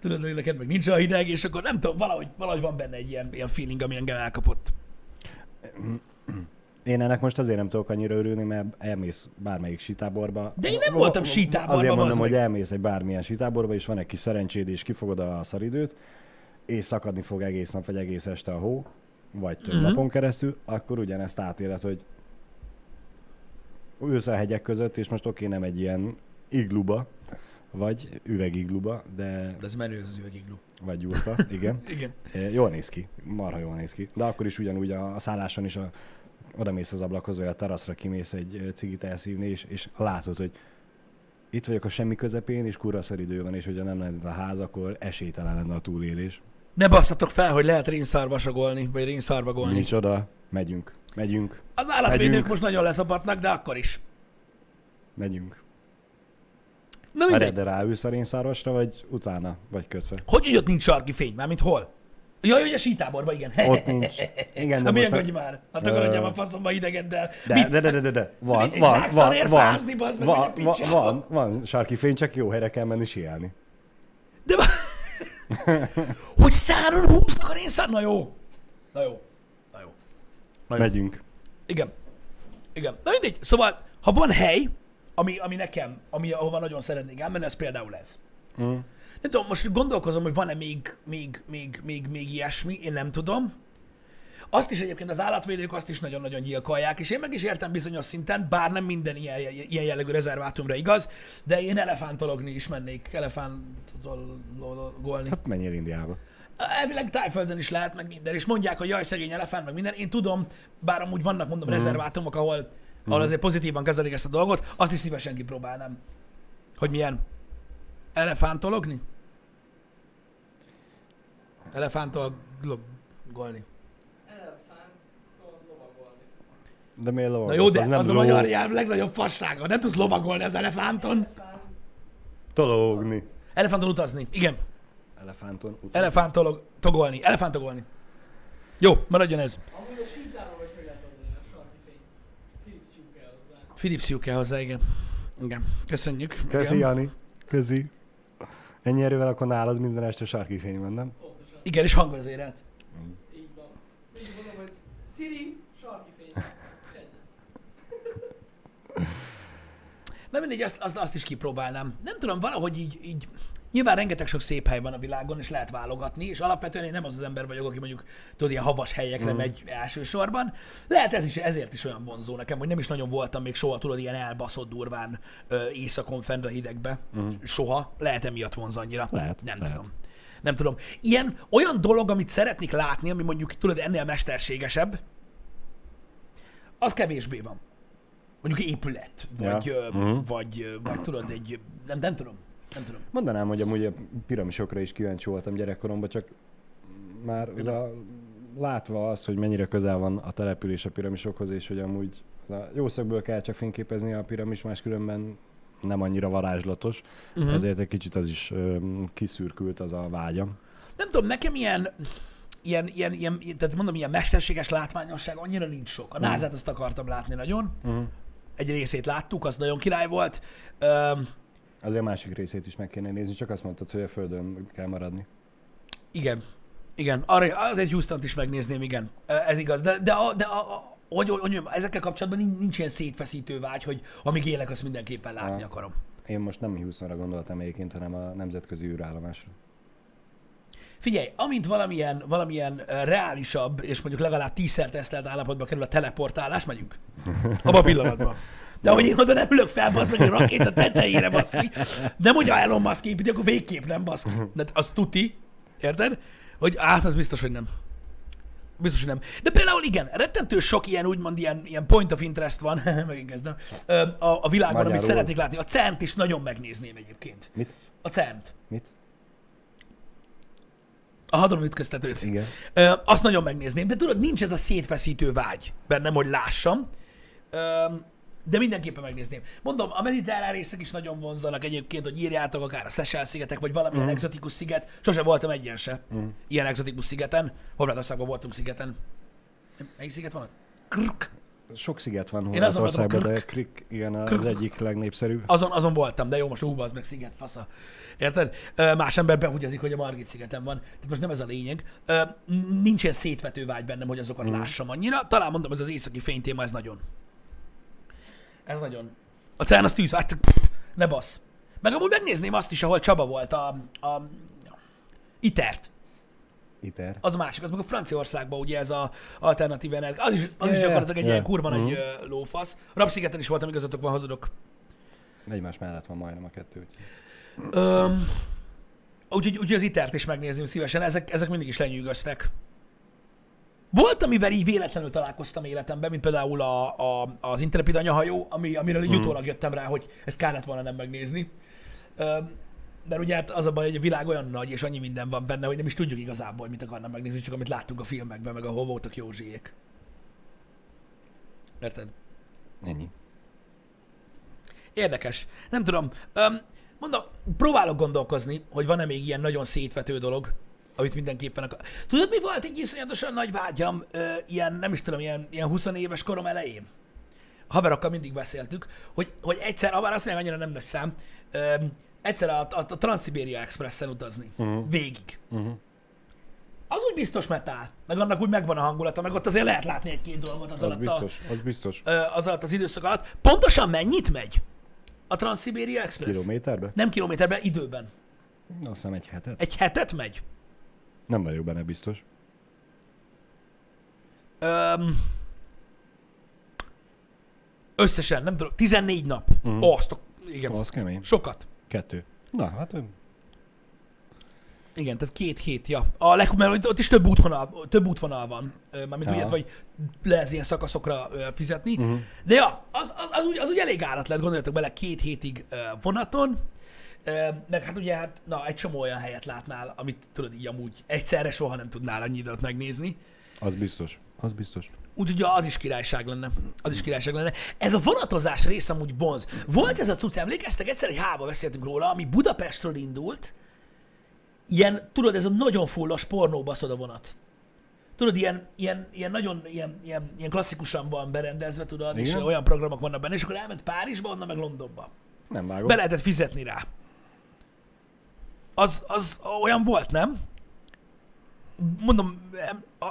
tudod, hogy neked meg nincs a hideg, és akkor nem tudom, valahogy, valahogy van benne egy ilyen, ilyen feeling, ami engem elkapott. Én ennek most azért nem tudok annyira örülni, mert elmész bármelyik sítáborba. De én nem voltam sítáborban, Azért mondom, bazd hogy elmész egy bármilyen sítáborba, és van egy kis szerencséd, és kifogod a szaridőt, és szakadni fog egész nap, vagy egész este a hó, vagy több Mhm. napon keresztül, akkor ugyanezt átéled, hogy ülsz a hegyek között, és most oké, nem egy ilyen igluba, vagy üvegigluba, de De ez menő, ez az üvegiglu. vagy gyurta, igen. Igen. Jól néz ki, marha jól néz ki. De akkor is ugyanúgy a, a szálláson is a, oda mész az ablakhoz, vagy a teraszra kimész egy cigit elszívni, és, és látod, hogy itt vagyok a semmi közepén, és kurva idő van, és hogyha nem lenne a ház, akkor esélytelen lenne a túlélés. Ne basszatok fel, hogy lehet rénszarvasagolni, vagy rénszarvagolni. Micsoda, megyünk, megyünk, Az állatvédők Megyünk. most nagyon leszapatnak, de akkor is. megyünk. Na Erre mindegy. de ráülsz a rénszarvasra, vagy utána, vagy kötve? Hogy, hogy ott nincs sarki fény? Mármint hol? Jaj, hogy a sítáborban, igen. Ott nincs. Igen, de most meg- már? Hát akarodjam a faszomba idegeddel. De, de, de, de, de, de. Van, van, van, van, van, van, van, van, sarki fény, csak jó helyre kell menni sielni. De hogy száron húznak a jó. Na jó. Na jó. Na jó. Megyünk. Igen. Igen. Na mindegy. Szóval, ha van hely, ami, ami nekem, ami, ahova nagyon szeretnék elmenni, az például ez. Mm. Nem tudom, most gondolkozom, hogy van-e még, még, még, még, még ilyesmi, én nem tudom. Azt is egyébként az állatvédők azt is nagyon-nagyon gyilkolják, és én meg is értem bizonyos szinten, bár nem minden ilyen, ilyen jellegű rezervátumra igaz, de én elefántologni is mennék, elefántologolni. Hát menjél Indiába. Elvileg tájföldön is lehet, meg minden, és mondják, hogy jaj, szegény elefánt, meg minden. Én tudom, bár amúgy vannak, mondom, Mhm. rezervátumok, ahol, ahol azért pozitívan kezelik ezt a dolgot, azt is szívesen kipróbálnám. Hogy milyen? Elefántologni? Elefántologolni. De miért Na lovagolsz? jó, de az, nem az a ló... magyar nyelv legnagyobb fassága. Nem tudsz lovagolni az elefánton. Elefánt. Tológni. Elefánton utazni. Igen. Elefánton. utazni. Elefántolog... Togolni. Elefántogolni. Jó, maradjon ez. Amúgy a sítáló is meg lehet oldani a sarki fény. Philips Hue kell hozzá. Philips Hue kell hozzá, igen. Igen. Köszönjük. Köszi, igen. Jani. Köszi. Ennyi erővel akkor nálad minden este sarki fény van, nem? Pontosan. Igen, és hangvezérelt. Így van. Mindig mondom, hogy Siri, sarki fény. Na mindegy, azt, azt, azt is kipróbálnám. Nem tudom, valahogy így, így Nyilván rengeteg sok szép hely van a világon, és lehet válogatni, és alapvetően én nem az az ember vagyok, aki mondjuk tudod, ilyen havas helyekre mm. megy elsősorban. Lehet ez is, ezért is olyan vonzó nekem, hogy nem is nagyon voltam még soha, tudod, ilyen elbaszott durván ö, éjszakon fenn a hidegbe. Mm. Soha. Lehet emiatt vonz annyira. Lehet, Nem lehet. tudom. Nem tudom. Ilyen, olyan dolog, amit szeretnék látni, ami mondjuk, tudod, ennél mesterségesebb, az kevésbé van. Mondjuk épület, vagy, Ja. Mhm. vagy, vagy tudod, egy, nem, nem tudom. Nem tudom. Mondanám, hogy amúgy a piramisokra is kíváncsi voltam gyerekkoromban, csak már az a, látva azt, hogy mennyire közel van a település a piramisokhoz, és hogy amúgy a jó szögből kell csak fényképezni a piramis, máskülönben nem annyira varázslatos, Mhm. uh-huh. ezért egy kicsit az is öm, kiszürkült az a vágyam. Nem tudom, nekem ilyen, ilyen, ilyen, ilyen, tehát mondom, ilyen mesterséges látványosság annyira nincs sok. A názát azt akartam látni nagyon. Uh-huh. Egy részét láttuk, az nagyon király volt. Öm, Azért a másik részét is meg kéne nézni, csak azt mondtad, hogy a földön kell maradni. igen. Igen, arra, az egy houston is megnézném, igen. Ez igaz. De, de, a, de a, a, hogy, hogy, hogy, ezekkel kapcsolatban nincs, nincs ilyen szétfeszítő vágy, hogy amíg élek, azt mindenképpen látni Ah. akarom. Én most nem Houstonra gondoltam egyébként, hanem a nemzetközi űrállomásra. Figyelj, amint valamilyen, valamilyen reálisabb, és mondjuk legalább tízszer tesztelt állapotba kerül a teleportálás, megyünk. Abba a pillanatban. De hogy én oda nem ülök fel, basz meg egy rakéta tetejére, basz ki. Nem, hogy a Elon Musk építi, akkor végképp nem, basz. De az tuti, érted? Hogy áh, az biztos, hogy nem. Biztos, hogy nem. De például igen, rettentő sok ilyen úgymond ilyen, ilyen point of interest van, megint kezdem, a, a világban, amit Magyarul. szeretnék látni. A CERN-t is nagyon megnézném egyébként. Mit? A CERN-t. Mit? A hadron ütköztetőt. Igen. Ö, azt nagyon megnézném, de tudod, nincs ez a szétfeszítő vágy bennem, hogy lássam, Ö, de mindenképpen megnézném. Mondom, a mediterrán részek is nagyon vonzanak egyébként, hogy írjátok akár a Seychelles szigetek, vagy valamilyen mm. exotikus sziget. Sose voltam egyen se. Mm. Ilyen exotikus szigeten. Horvátországban voltunk szigeten. Melyik sziget van ott? Krk. Sok sziget van Horvátországban, de Krik, igen, az Krk. egyik legnépszerűbb. Azon, azon voltam, de jó, most ú, az meg sziget, fasza. Érted? Más ember behugyazik, hogy a Margit szigeten van. Tehát most nem ez a lényeg. Ö, Nincs ilyen szétvető vágy bennem, hogy azokat mm. lássam annyira. Talán mondom, ez az északi fénytéma, ez nagyon. Ez nagyon. A CERN az tűz, hát ne bassz. Meg amúgy megnézném azt is, ahol Csaba volt, a, a ITER-t. ITER. Az a másik, az meg a Franciaországban ugye ez a alternatív energia. Az is, az is Ja, ja, gyakorlatilag egy ja. ilyen kurva nagy Mhm. lófasz. Rapszigeten is voltam, igazatok van, hazudok. Egymás mellett van majdnem a kettő. Öm, úgyhogy, úgyhogy az itert is megnézném szívesen, ezek, ezek mindig is lenyűgöztek. Volt, amivel így véletlenül találkoztam életemben, mint például a, a, az Intrepid anyahajó, ami, amiről így Mhm. utólag jöttem rá, hogy ezt kár lett volna nem megnézni. Öm, mert ugye hát az a baj, hogy a világ olyan nagy, és annyi minden van benne, hogy nem is tudjuk igazából, hogy mit akarnak megnézni, csak amit láttunk a filmekben, meg ahol voltak Józsiék. Érted? Ennyi. Érdekes. Nem tudom. Öm, mondom, próbálok gondolkozni, hogy van-e még ilyen nagyon szétvető dolog, amit mindenképpen akar. Tudod, mi volt egy iszonyatosan nagy vágyam, ö, ilyen, nem is tudom, ilyen, ilyen 20 éves korom elején? A haverokkal mindig beszéltük, hogy, hogy egyszer, ha bár azt mondják, annyira nem nagy szám, ö, egyszer a, a, a Transsiberia Expressen utazni. Uh-huh. Végig. Uh-huh. Az úgy biztos metál, meg annak úgy megvan a hangulata, meg ott azért lehet látni egy-két dolgot az, Az alatt, biztos, az biztos. A, ö, az alatt az időszak alatt. Pontosan mennyit megy a Transsiberia Express? Kilométerbe? Nem kilométerben, időben. Azt hiszem egy hetet. Egy hetet megy. Nem vagyok benne biztos. Öm, összesen, nem tudom, 14 nap. Mm. Ó, azt a, igen, Az kemény. sokat. Kettő. Na, hát Igen, tehát két hét, ja. A leg, mert ott- is több útvonal, több útvonal van, mármint úgy, Ja. értve, hogy lehet ilyen szakaszokra fizetni. Mhm. De ja, az, az, az, úgy, az úgy elég árat lehet, gondoljatok bele, két hétig vonaton, meg hát ugye, hát, na, egy csomó olyan helyet látnál, amit tudod így amúgy egyszerre soha nem tudnál annyi időt megnézni. az biztos. Az biztos. Úgyhogy az is királyság lenne. Az is királyság lenne. Ez a vonatozás rész amúgy vonz. Volt ez a cucc, emlékeztek? Egyszer egy hába beszéltünk róla, ami Budapestről indult. Ilyen, tudod, ez a nagyon fullos pornóbaszod a vonat. Tudod, ilyen, ilyen, ilyen nagyon ilyen, ilyen, ilyen klasszikusan van berendezve, tudod, és Igen. olyan programok vannak benne, és akkor elment Párizsba, onnan meg Londonba. Nem vágom. Be lehetett fizetni rá. Az, az olyan volt, nem? Mondom,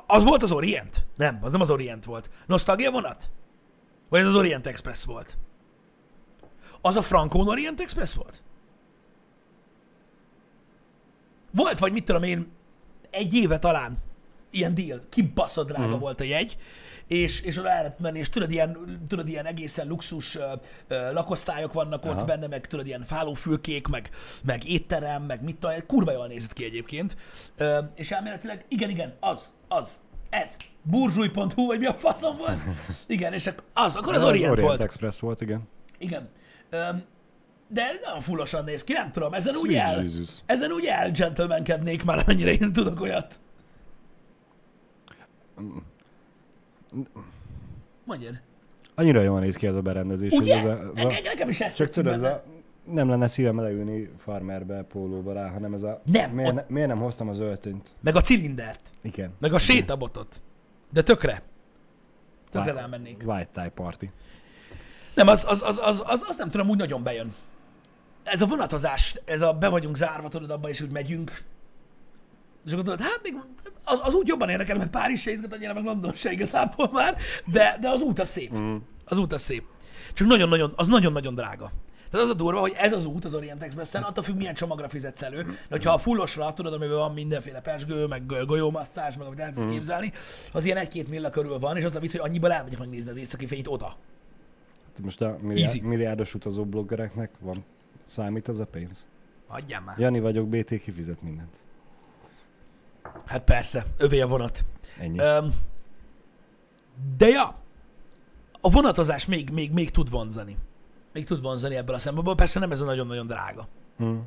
az volt az Orient? Nem, az nem az Orient volt. Nostalgia vonat? Vagy ez az Orient Express volt? Az a Frankon Orient Express volt? Volt, vagy mit tudom én, egy éve talán ilyen deal, kibaszott drága uh-huh. volt a jegy, és, és oda lehet menni, és tudod, ilyen, tudod, ilyen egészen luxus ö, ö, lakosztályok vannak ott Aha. benne, meg tudod, ilyen fálófülkék, meg, meg étterem, meg mit tudom, kurva jól nézett ki egyébként. Ö, és elméletileg, igen, igen, az, az, ez, burzsúj.hu, vagy mi a faszom volt? Igen, és ak- az, akkor az Az Orient, Orient volt. Express volt, igen. Igen. Öm, de nagyon fullosan néz ki, nem tudom, ezen úgy Sweet el, Jesus. ezen úgy el gentlemankednék már, amennyire én tudok olyat. Mondjad. Annyira jól néz ki ez a berendezés. Ugye? Ez a, ez a, ne- Nekem is ezt csak tudod, ez a, nem lenne szívem leülni farmerbe, pólóba rá, hanem ez a... Nem, Miért, ott- miért nem hoztam az öltönyt? Meg a cilindert. Igen. Meg a sétabotot. De tökre. Tökre White- rámennék. White tie party. Nem, az, az, az, az, az, az nem tudom, úgy nagyon bejön. Ez a vonatozás, ez a be vagyunk zárva, tudod, abba is úgy megyünk. És akkor tudod, hát még az, az úgy jobban érdekel, mert Párizs se izgat annyira, meg London se igazából már, de, de az út az szép. Mm. Az út az szép. Csak nagyon-nagyon, az nagyon-nagyon drága. Tehát az a durva, hogy ez az út az Orient Expressen, attól függ, milyen csomagra fizetsz elő. De hogyha a fullosra, tudod, amiben van mindenféle pesgő, meg golyómasszázs, meg amit el tudsz képzelni, az ilyen egy-két milla körül van, és az a vicc, hogy annyiból elmegyek megnézni az északi fényt oda. Hát most a milliárd, milliárdos utazó bloggereknek van számít az a pénz? Adjál már. Jani vagyok, BT kifizet mindent. Hát persze, övé a vonat. Ennyi. Öm, de ja, a vonatozás még, még, még tud vonzani. Még tud vonzani ebből a szempontból, persze nem ez a nagyon-nagyon drága. Mm.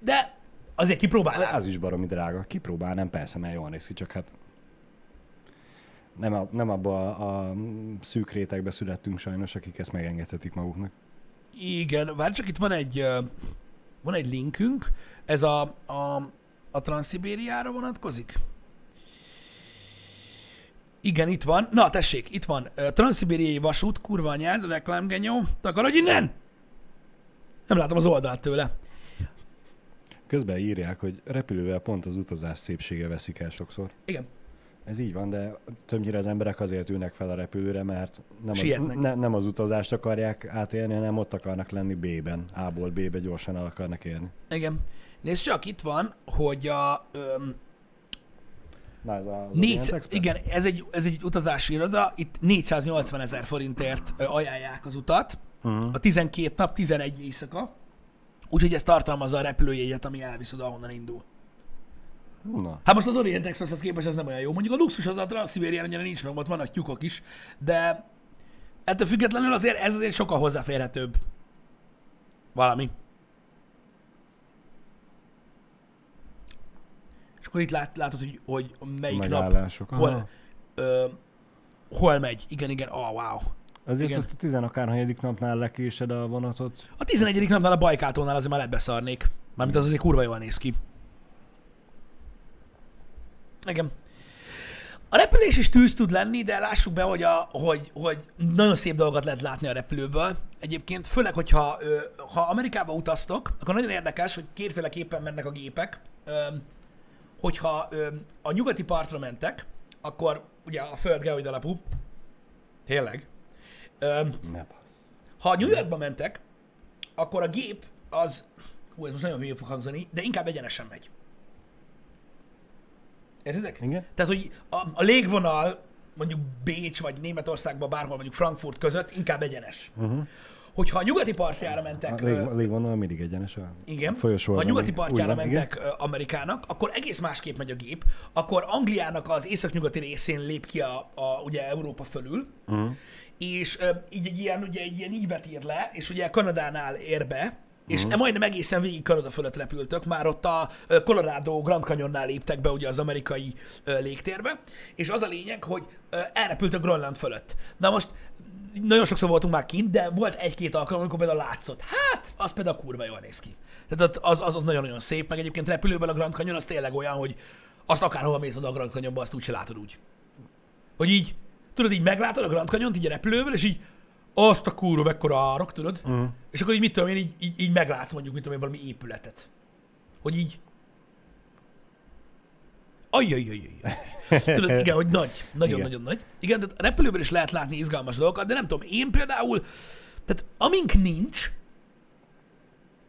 De azért kipróbálnám. Az is baromi drága. Kipróbálnám, persze, mert jól néz ki, csak hát nem, a, nem abba a, a szűk rétegbe születtünk sajnos, akik ezt megengedhetik maguknak. Igen, várj csak, itt van egy, van egy linkünk, ez a, a, a Transzibériára vonatkozik. Igen, itt van. Na, tessék, itt van. Transzibériai vasút, kurva anyád, reklámgenyó. Takarodj innen! Nem látom az oldalt tőle. Közben írják, hogy repülővel pont az utazás szépsége veszik el sokszor. Igen. Ez így van, de többnyire az emberek azért ülnek fel a repülőre, mert nem az, ne, nem az utazást akarják átélni, hanem ott akarnak lenni B-ben. A-ból B-be gyorsan el akarnak érni. Igen. Nézd csak, itt van, hogy a... Öm, Na ez a, az négy, Orient Express? igen, ez egy, ez egy utazási iroda, itt 480 ezer forintért ajánlják az utat, Uh-huh. a 12 nap, 11 éjszaka, úgyhogy ez tartalmazza a repülőjegyet, ami elvisz oda, ahonnan indul. Na, Hát most az Orient Expresshez képest ez nem olyan jó. Mondjuk a luxus az a Transzibérián annyira nincs meg, ott vannak tyúkok is, de ettől függetlenül azért ez azért sokkal hozzáférhetőbb. Valami. Akkor itt lát, látod, hogy, hogy melyik nap, megállások. hol, Aha. ö, hol megy. Igen, igen, oh, wow. Azért igen. a tizenakárhanyadik napnál lekésed a vonatot. A 11. napnál a Bajkátónál azért már lebeszarnék. Mármint az azért kurva jól néz ki. Igen. A repülés is tűz tud lenni, de lássuk be, hogy, a, hogy, hogy nagyon szép dolgokat lehet látni a repülőből. Egyébként, főleg, hogyha ha Amerikába utaztok, akkor nagyon érdekes, hogy kétféleképpen mennek a gépek. Hogyha ö, a nyugati partra mentek, akkor ugye a föld geoid alapú, tényleg, ö, ha New Yorkba mentek, akkor a gép az, hú, ez most nagyon hülyén fog hangzani, de inkább egyenesen megy. Értitek? Igen? Tehát, hogy a, a légvonal mondjuk Bécs vagy Németországban, bárhol mondjuk Frankfurt között inkább egyenes. Uh-huh. Hogyha a nyugati partjára mentek, A lég, a légvonal mindig egyenes. A igen, folyosó ha a nyugati partjára van, mentek Amerikának, akkor egész másképp megy a gép. Akkor Angliának az északnyugati részén lép ki a, a ugye Európa fölül, uh-huh. és így egy ilyen, ugye, egy ilyen ívet ír le, és ugye Kanadánál ér be, és uh-huh. majdnem egészen végig Kanada fölött repültök, már ott a Colorado Grand Canyonnál léptek be ugye az amerikai légtérbe, és az a lényeg, hogy elrepültök Grönland fölött. Na most nagyon sokszor voltunk már kint, de volt egy-két alkalom, amikor például látszott. Hát, az például kurva jól néz ki. Tehát az, az, az nagyon-nagyon szép, meg egyébként repülőben a Grand Canyon az tényleg olyan, hogy azt akárhova mész oda a Grand Canyonba, azt úgyse látod úgy. Hogy így, tudod, így meglátod a Grand Canyon-t így a repülővel, és így azt a kurva mekkora árok, tudod? Uh-huh. És akkor így mit tudom én, így, így, így meglátsz mondjuk, mit tudom én, valami épületet. Hogy így... Ajjajajajaj. Tudod, igen, hogy nagy. Nagyon-nagyon nagy. Igen, tehát a repülőben is lehet látni izgalmas dolgokat, de nem tudom, én például, tehát amink nincs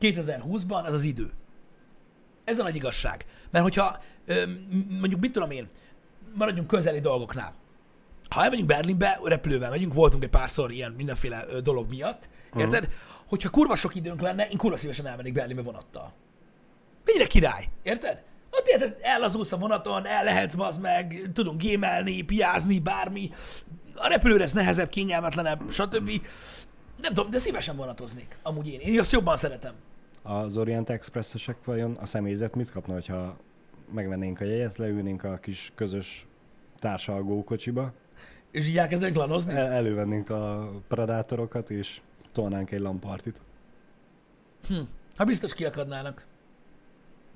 2020-ban, az az idő. Ez a nagy igazság. Mert hogyha mondjuk, mit tudom én, maradjunk közeli dolgoknál. Ha elmegyünk Berlinbe, repülővel megyünk, voltunk egy párszor ilyen mindenféle dolog miatt, érted? Uh-huh. Hogyha kurva sok időnk lenne, én kurva szívesen elmennék Berlinbe vonattal. Mennyire király, érted? Ott érted, ellazulsz a vonaton, el lehetsz bazd meg, tudunk gémelni, piázni, bármi. A repülőre ez nehezebb, kényelmetlenebb, stb. Nem tudom, de szívesen vonatoznék. Amúgy én. Én azt jobban szeretem. Az Orient Expressesek vajon a személyzet mit kapna, hogyha megvennénk a jegyet, leülnénk a kis közös társalgó kocsiba, És így elkezdenek lanozni. el- elővennénk a predátorokat, és tolnánk egy lampartit. Ha biztos kiakadnának.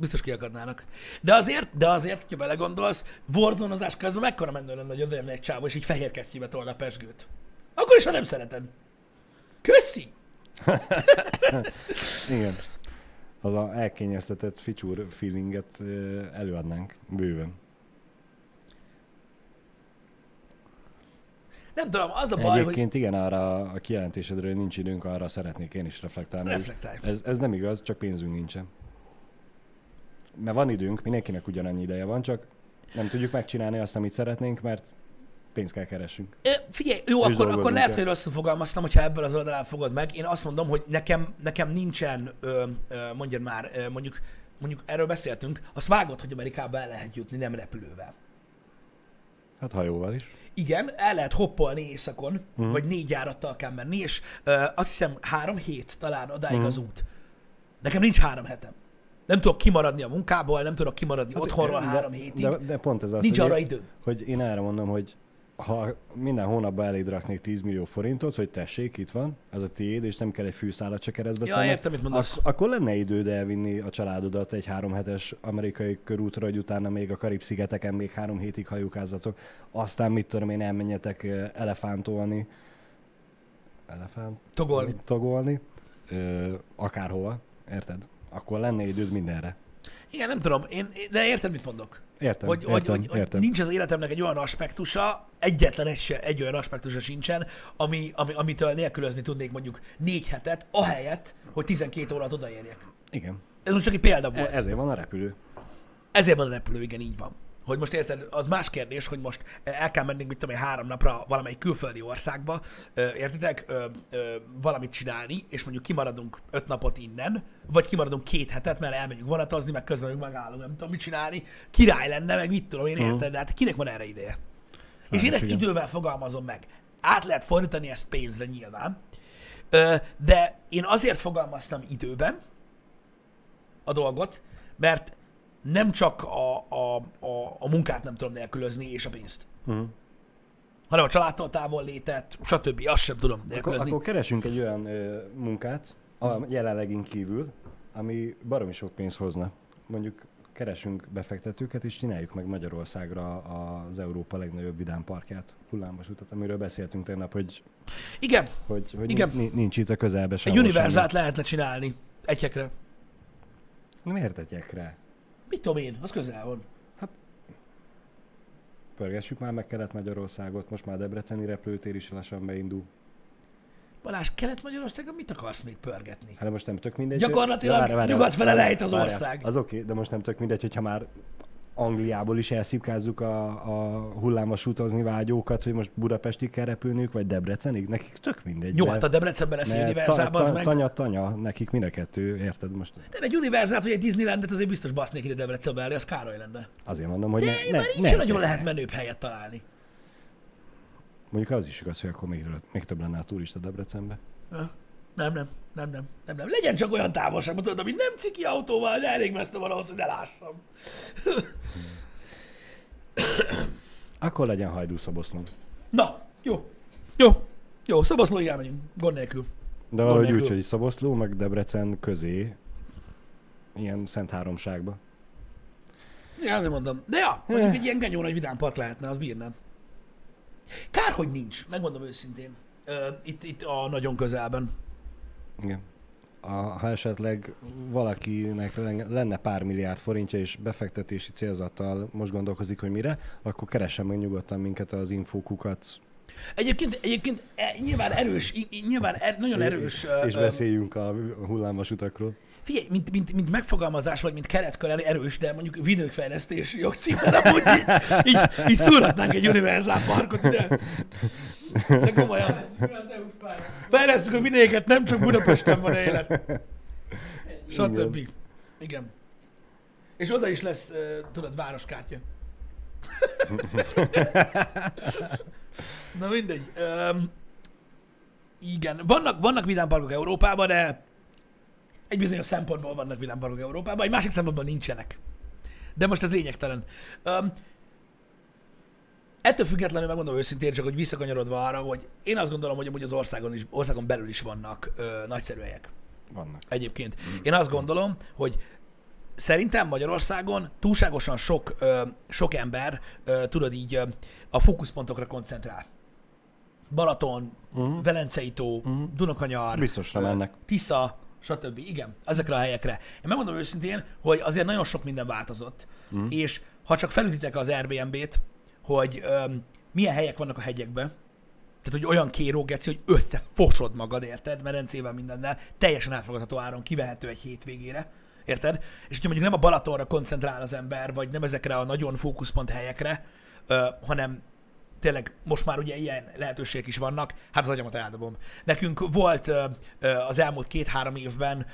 Biztos kiakadnának. De azért, de azért, ha belegondolsz, warzone közben mekkora menő lenne, hogy odajönne egy csávó, és így fehér kesztyűbe tolna a pesgőt. Akkor is, ha nem szereted. Köszi! Igen. Az a elkényeztetett feature feelinget előadnánk bőven. Nem tudom, az a baj, hogy Egyébként igen, arra a kijelentésedről nincs időnk, arra szeretnék én is reflektálni. hogy reflektálj. Ez, ez nem igaz, csak pénzünk nincsen. Mert van időnk, mindenkinek ugyanannyi ideje van, csak nem tudjuk megcsinálni azt, amit szeretnénk, mert pénzt kell keressünk. Ö, Figyelj, jó, És akkor, akkor lehet, hogy rosszul fogalmaztam, hogyha ebből az oldalán fogod meg. Én azt mondom, hogy nekem, nekem nincsen, ö, ö, mondjad már, ö, mondjuk, mondjuk erről beszéltünk, azt vágod, hogy Amerikába el lehet jutni, nem repülővel. Hát hajóval is. Igen, el lehet hoppolni éjszakon, uh-huh. vagy négy járattal kell menni, és ö, azt hiszem három hét talán odáig uh-huh. az út. Nekem nincs három hetem. Nem tudok kimaradni a munkából, nem tudok kimaradni hát, otthonról de, három hétig. De, de pont ez az, nincs hogy, arra én, időm. hogy én erre mondom, hogy ha minden hónapban eléd raknék 10 millió forintot, hogy tessék, itt van, ez a tiéd, és nem kell egy fűszálat se keresztbe Ja, értem, mit mondasz. ak- akkor lenne időd elvinni a családodat egy három hetes amerikai körútra, hogy utána még a Karib-szigeteken még három hétig hajókázatok, aztán mit tudom én, elmenjetek elefántolni, elefánt? Togolni. Togolni, ö, akárhova, érted? Akkor lenne időd mindenre. Igen, nem tudom, én, de érted, mit mondok? Értem, hogy, értem, hogy, hogy, hogy értem. nincs az életemnek egy olyan aspektusa, egyetlen egy, se, egy olyan aspektusa sincsen, ami, ami, amitől nélkülözni tudnék mondjuk négy hetet, ahelyett, hogy 12 órát odaérjek. Igen. Ez most csak egy példa volt. E- ezért van a repülő. Ezért van a repülő, igen, így van. Hogy most érted, az más kérdés, hogy most el kell mennünk, mit tudom én, három napra valamelyik külföldi országba, értitek, ö, ö, valamit csinálni, és mondjuk kimaradunk öt napot innen, vagy kimaradunk két hetet, mert elmegyünk vonatozni, meg közben meg megállunk, nem tudom mit csinálni. Király lenne, meg mit tudom én, érted, de hát kinek van erre ideje? És én ezt igen. idővel fogalmazom meg. Át lehet fordítani ezt pénzre nyilván, Ö, de én azért fogalmaztam időben a dolgot, mert nem csak a, a, a, a munkát nem tudom nélkülözni, és a pénzt, Uh-huh. hanem a családtól távol létet, stb. Azt sem tudom Akkor, nélkülözni. akkor keresünk egy olyan ö, munkát, a jelenlegin kívül, ami baromi sok pénzt hozna. Mondjuk keresünk befektetőket, és csináljuk meg Magyarországra az Európa legnagyobb vidámparkját, hullámvasutat, amiről beszéltünk tegnap, hogy, Igen, hogy, hogy Igen. ni- nincs itt a közelbe egy univerzát lehetne csinálni egyekre. Miért egyekre? Mit tudom én, az közel van. Pörgessük már meg Kelet-Magyarországot, most már Debreceni repülőtér is lassan beindul. Balázs, Kelet-Magyarországon mit akarsz még pörgetni? Hát de most nem tök mindegy. Gyakorlatilag hogy- várj, nyugat fele várj, lejt az várj, ország. Az oké, de most nem tök mindegy, hogyha már Angliából is elszipkázzuk a, a hullámos utazni vágyókat, hogy most Budapestig kell repülniük, vagy Debrecenig, nekik tök mindegy. Jó, hát a Debrecenben lesz mert univerzál, ta- az meg. Tanya, tanya, nekik mind a kettő, érted most? De egy univerzált vagy egy Disneylandet azért biztos basznék ide Debrecenbe elé, az Károly lenne. Azért mondom, hogy De ne, ne, már ne, sem nagyon lehet menőbb helyet találni. Mondjuk az is igaz, hogy akkor még, még több lenne a turista Debrecenbe. Nem, nem, nem, nem, nem, nem. Legyen csak olyan távolságban, tudod, ami nem ciki autóval, de elég messze van ahhoz, hogy ne lássam. Akkor legyen hajdú szoboszlom. Na, jó. Jó. Jó, Szoboszlóig elmegyünk, gond nélkül. De valahogy úgy, hogy Szoboszló, meg Debrecen közé, ilyen szent háromságba. Ja, azért mondom. De ja, mondjuk egy ilyen genyó nagy vidámpark lehetne, az bírnám. Kár, hogy nincs, megmondom őszintén. Ö, itt, itt a nagyon közelben. Igen. A, ha esetleg valakinek len- lenne pár milliárd forintja és befektetési célzattal most gondolkozik, hogy mire, akkor keressen meg nyugodtan minket az infókukat, Egyébként, egyébként e, nyilván erős, nyilván er, nagyon erős. és ö, beszéljünk a hullámos utakról. Figyelj, mint, mint, mint megfogalmazás, vagy mint keretkör erős, de mondjuk vidékfejlesztési jogcímmel amúgy így, így, így szúrhatnánk egy univerzál parkot ide. De komolyan. Fejlesztjük a vidéket, nem csak Budapesten van élet. Stb. Igen. És oda is lesz, uh, tudod, városkártya. Na mindegy. Um, igen. Vannak, vannak vidámparkok Európában, de egy bizonyos szempontból vannak vidámparkok Európában, egy másik szempontból nincsenek. De most ez lényegtelen. Um, ettől függetlenül megmondom őszintén, csak hogy visszakanyarodva arra, hogy én azt gondolom, hogy amúgy az országon, is, országon belül is vannak ö, nagyszerű helyek Vannak. egyébként. Én azt gondolom, hogy szerintem Magyarországon túlságosan sok, ö, sok ember, ö, tudod így, ö, a fókuszpontokra koncentrál. Balaton, uh-huh. Velencei tó, uh-huh. Dunakanyar, Biztosra mennek. Tisza, stb. Igen, ezekre a helyekre. Én megmondom őszintén, hogy azért nagyon sok minden változott, uh-huh. és ha csak felütitek az Airbnb-t, hogy öm, milyen helyek vannak a hegyekben, tehát, hogy olyan kéró, geci, hogy összefosod magad, érted? Medencével mindennel, teljesen elfogadható áron kivehető egy hétvégére, érted? És hogyha mondjuk nem a Balatonra koncentrál az ember, vagy nem ezekre a nagyon fókuszpont helyekre, ö, hanem tényleg most már ugye ilyen lehetőségek is vannak, hát az agyamat eldobom. Nekünk volt az elmúlt két-három évben,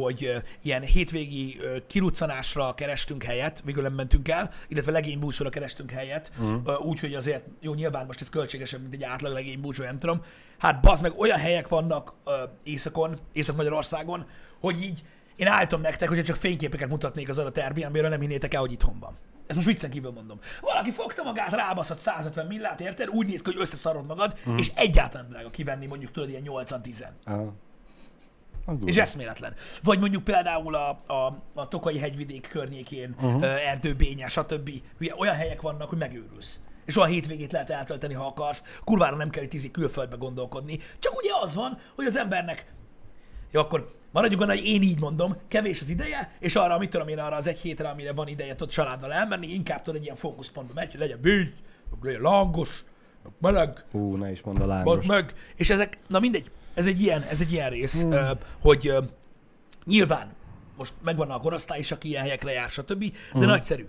hogy ilyen hétvégi kiruccanásra kerestünk helyet, végül nem mentünk el, illetve legénybúcsúra kerestünk helyet, uh-huh. úgy, hogy azért, jó, nyilván most ez költségesebb, mint egy átlag legénybúcsú, nem tudom. Hát bazd meg, olyan helyek vannak északon, Észak-Magyarországon, hogy így én állítom nektek, hogyha csak fényképeket mutatnék az adott Airbnb-ről, nem hinnétek el, hogy itthon van. Ezt most viccen kívül mondom. Valaki fogta magát, rábaszott 150 millát, érted? Úgy néz ki, hogy összeszarod magad, mm. és egyáltalán drága kivenni mondjuk tudod ilyen 8-10. Aha. Az durva. És eszméletlen. Vagy mondjuk például a, a, a Tokai hegyvidék környékén, uh-huh. erdőbénye, stb. Hülye, Olyan helyek vannak, hogy megőrülsz. És olyan hétvégét lehet eltölteni, ha akarsz. Kurvára nem kell izé külföldbe gondolkodni. Csak ugye az van, hogy az embernek jó, akkor maradjunk annál, hogy én így mondom, kevés az ideje, és arra, mit tudom én, arra az egy hétre, amire van ideje, tudod családdal elmenni, inkább tudod egy ilyen fókuszpontba megy, hogy legyen bígy, legyen lángos, meleg, Ú, ne is mondd a lángos. meg. És ezek, na mindegy, ez egy ilyen, ez egy ilyen rész, hmm. hogy nyilván most megvan a korosztály is, aki ilyen helyekre jár, stb., de Hmm. nagyszerű.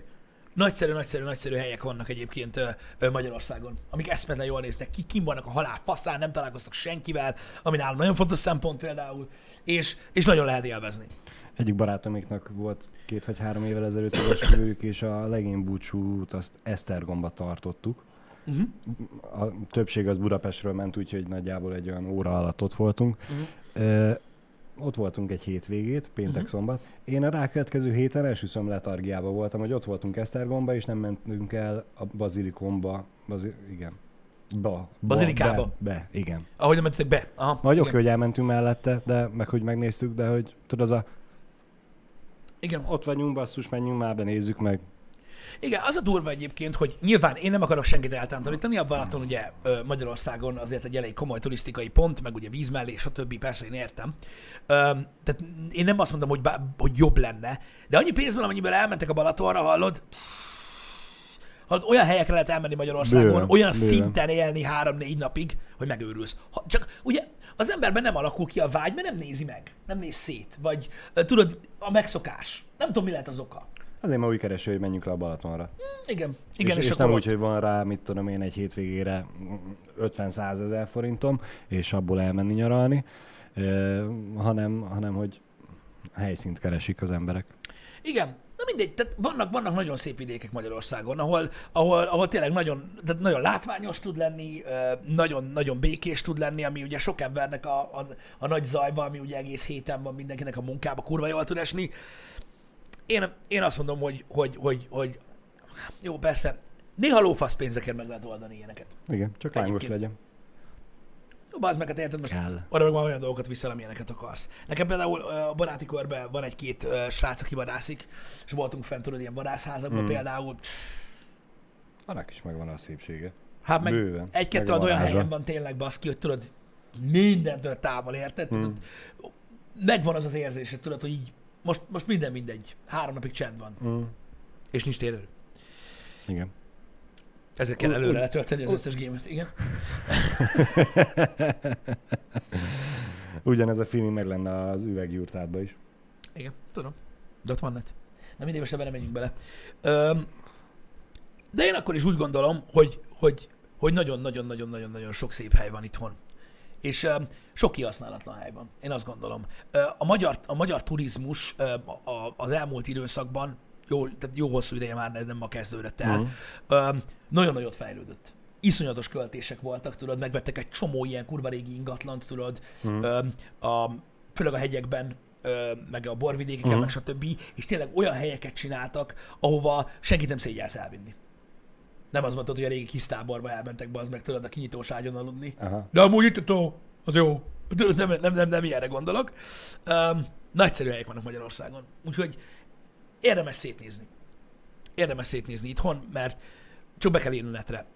Nagyszerű, nagyszerű, nagyszerű helyek vannak egyébként ö, ö, Magyarországon, amik eszmetlen jól néznek ki, kim vannak a halál faszán, nem találkoztak senkivel, ami nálam nagyon fontos szempont például, és, és nagyon lehet élvezni. Egyik barátomiknak volt két vagy három évvel ezelőtt esküvőjük, és a legény búcsút azt Esztergomba tartottuk. Uh-huh. A többség az Budapestről ment, úgyhogy nagyjából egy olyan óra alatt ott voltunk. Uh-huh. Ö, ott voltunk egy hétvégét, péntek, Mhm. szombat. Én a rákövetkező héten elsőszöm letargiába voltam, hogy ott voltunk Esztergomba, és nem mentünk el a Bazilikomba. Bazi- igen. Ba, ba, Bazilikába? Be, be, igen. Ahogy nem mentetek be. Aha, igen. oké, hogy elmentünk mellette, de meg hogy megnéztük, de hogy tudod, az a Igen. Ott vagyunk, basszus, menjünk már be, nézzük meg. Igen, az a durva egyébként, hogy nyilván én nem akarok senkit eltántorítani, a Balaton ugye Magyarországon azért egy elég komoly turisztikai pont, meg ugye víz mellé, stb. Persze én értem. Tehát én nem azt mondom, hogy, bá, hogy jobb lenne, de annyi pénz van, amennyiben elmentek a Balatonra, hallod, hallod, olyan helyekre lehet elmenni Magyarországon, Bőven, olyan bőven. szinten élni három-négy napig, hogy megőrülsz. Ha, csak ugye az emberben nem alakul ki a vágy, mert nem nézi meg, nem néz szét, vagy tudod, a megszokás. Nem tudom, mi lehet az oka. Azért ma úgy kereső, hogy menjünk le a Balatonra. Igen, igen, és, és, és nem ott- úgy, hogy van rá, mit tudom én, egy hétvégére 50-100 ezer forintom, és abból elmenni nyaralni, hanem, hanem hogy helyszínt keresik az emberek. Igen, na mindegy, tehát vannak, vannak nagyon szép vidékek Magyarországon, ahol, ahol, ahol tényleg nagyon, tehát nagyon látványos tud lenni, ö, nagyon, nagyon békés tud lenni, ami ugye sok embernek a, a, a nagy zajba, ami ugye egész héten van mindenkinek a munkába, kurva jól tud esni. Én, én azt mondom, hogy, hogy, hogy, hogy jó, persze, néha lófasz pénzekért meg lehet oldani ilyeneket. Igen, csak lángos legyen. Jó, bazd meg, hát érted, most Kell. arra meg már olyan dolgokat viszel, amilyeneket akarsz. Nekem például a baráti körben van egy-két srác, aki vadászik, és voltunk fent, tudod, ilyen vadászházakban Hmm. például. Annak is megvan a szépsége. Hát meg Bőven. egy-kettő Meg olyan helyen van tényleg baszki, hogy tudod, mindentől távol, érted? Hmm. Tudod, megvan az az érzésed, tudod, hogy így most, most minden mindegy. Három napig csend van, Mm. és nincs térő. Igen. Ezért kell előre letölteni az összes gémet, igen. Ugyanez a feeling meg lenne az üveggyurtádba is. Igen, tudom. De ott van net. Na mindegy, most ebben nem menjünk bele. Öm, de én akkor is úgy gondolom, hogy, hogy, hogy nagyon-nagyon-nagyon-nagyon-nagyon sok szép hely van itthon. És öm, sok kihasználatlan hely van. Én azt gondolom. Ö, a, magyar, a magyar turizmus a, az elmúlt időszakban, jó, tehát jó hosszú ideje már nem ma kezdődött el, öm, nagyon nagyot fejlődött. Iszonyatos költések voltak, tudod, megvettek egy csomó ilyen kurva régi ingatlant, tudod, öm, a, főleg a hegyekben, ö, meg a borvidékeken, Mhm. meg stb. És tényleg olyan helyeket csináltak, ahova senkit nem szégyelsz elvinni. Nem az mondtad, hogy a régi kis táborba elmentek be, az meg tudod a kinyitós ágyon aludni. Aha. De amúgy itt az jó. Nem, nem, nem, nem ilyenre gondolok. Um, nagyszerű helyek vannak Magyarországon. Úgyhogy érdemes szétnézni. Érdemes szétnézni itthon, mert csak be kell netre.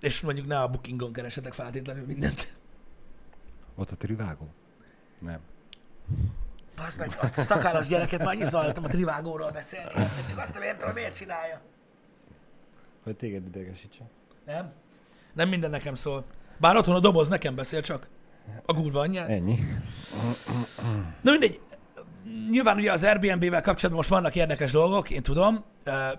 És mondjuk ne a bookingon keresetek feltétlenül mindent. Ott a trivágó? Nem. Az meg azt a szakállas gyereket már annyi hallottam a trivágóról beszélni. Csak azt nem értem, miért csinálja. Hogy téged idegesítsen. Nem? Nem minden nekem szól. Bár otthon a doboz nekem beszél csak. A kurva anyját. Ennyi. Na mindegy, nyilván ugye az Airbnb-vel kapcsolatban most vannak érdekes dolgok, én tudom,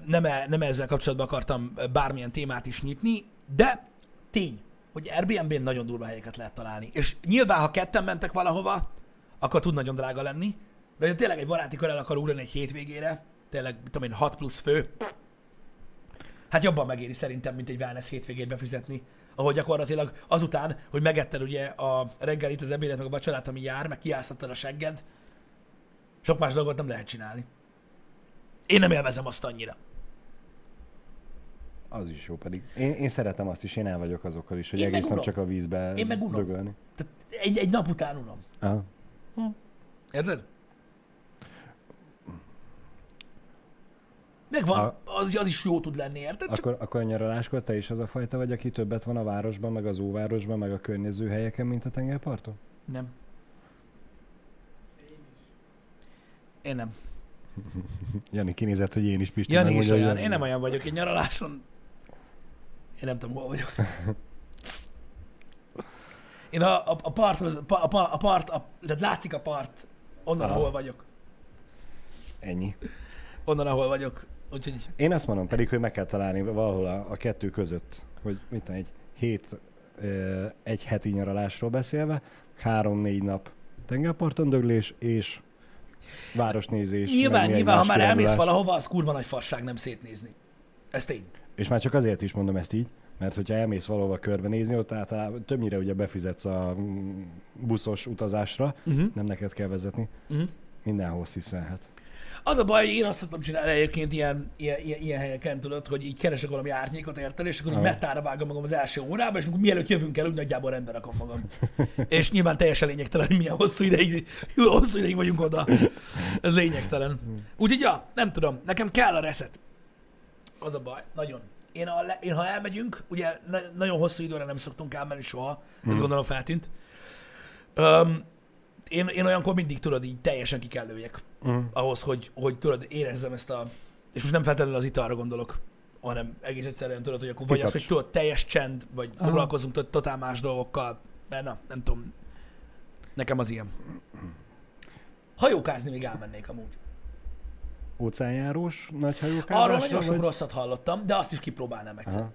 nem, e, nem ezzel kapcsolatban akartam bármilyen témát is nyitni, de tény, hogy Airbnb-n nagyon durva helyeket lehet találni. És nyilván, ha ketten mentek valahova, akkor tud nagyon drága lenni, de ha tényleg egy baráti körrel akar ugrani egy hétvégére, tényleg, mit tudom én, 6 plusz fő, hát jobban megéri szerintem, mint egy wellness hétvégét befizetni, ahol gyakorlatilag azután, hogy megetted ugye a reggelit, az ebédet, meg a vacsorát, ami jár, meg kiásztattad a segged, sok más dolgot nem lehet csinálni. Én nem élvezem azt annyira. Az is jó pedig. Én, én szeretem azt is, én el vagyok azokkal is, hogy Én egész nap csak a vízbe Én meg unom. dögölni. Tehát egy, egy nap után unom. Aha. Érted? Megvan, A- az, az is jó tud lenni, érted? Csak Akkor, akkor a nyaraláskor te is az a fajta vagy, aki többet van a városban, meg az óvárosban, meg a környező helyeken, mint a tengerparton? nem. Én nem. Jani kinézett, hogy én is Pisti Jani is olyan. Én nem olyan vagyok. Egy nyaraláson... Én nem tudom, hol vagyok. Én a, a, a parthoz, a, a part, a, tehát látszik a part, onnan, Aha. ahol vagyok. Ennyi. Onnan, ahol vagyok. Úgyhogy Én azt mondom pedig, hogy meg kell találni valahol a, a kettő között, hogy mit tudom, egy hét, egy heti nyaralásról beszélve, három-négy nap tengerparton döglés és városnézés. nyilván, nyilván, ha már elmész valahova, az kurva nagy fasság nem szétnézni. Ez tény. És már csak azért is mondom ezt így, mert hogyha elmész valahova körbenézni, ott általában többnyire ugye befizetsz a buszos utazásra, Uh-huh. nem neked kell vezetni, Uh-huh. mindenhol sziszelhet. Az a baj, hogy én azt szoktam csinálni egyébként ilyen, ilyen, ilyen, ilyen helyeken, tudod, hogy így keresek valami árnyékot, érted, és akkor így metára vágom magam az első órába, és akkor mielőtt jövünk el, úgy nagyjából rendbe rakom magam. és nyilván teljesen lényegtelen, hogy milyen hosszú ideig, hosszú ideig vagyunk oda. Ez lényegtelen. Úgyhogy, ja, nem tudom, nekem kell a reset. Az a baj, nagyon. Én, a, én ha elmegyünk, ugye na- nagyon hosszú időre nem szoktunk elmenni soha, ez gondolom feltűnt. Um, én, én olyankor mindig tudod, így teljesen ki kell lőjek Mm. ahhoz, hogy, hogy tudod, érezzem ezt a... És most nem feltétlenül az italra gondolok, hanem egész egyszerűen tudod, hogy akkor vagy az, hogy tudod, teljes csend, vagy Aha. foglalkozunk tot- totál más dolgokkal, mert na, nem tudom. Nekem az ilyen. Hajókázni még elmennék amúgy. Óceánjárós nagy hajókázásra? Arról nagyon sok vagy? rosszat hallottam, de azt is kipróbálnám egyszer. Aha.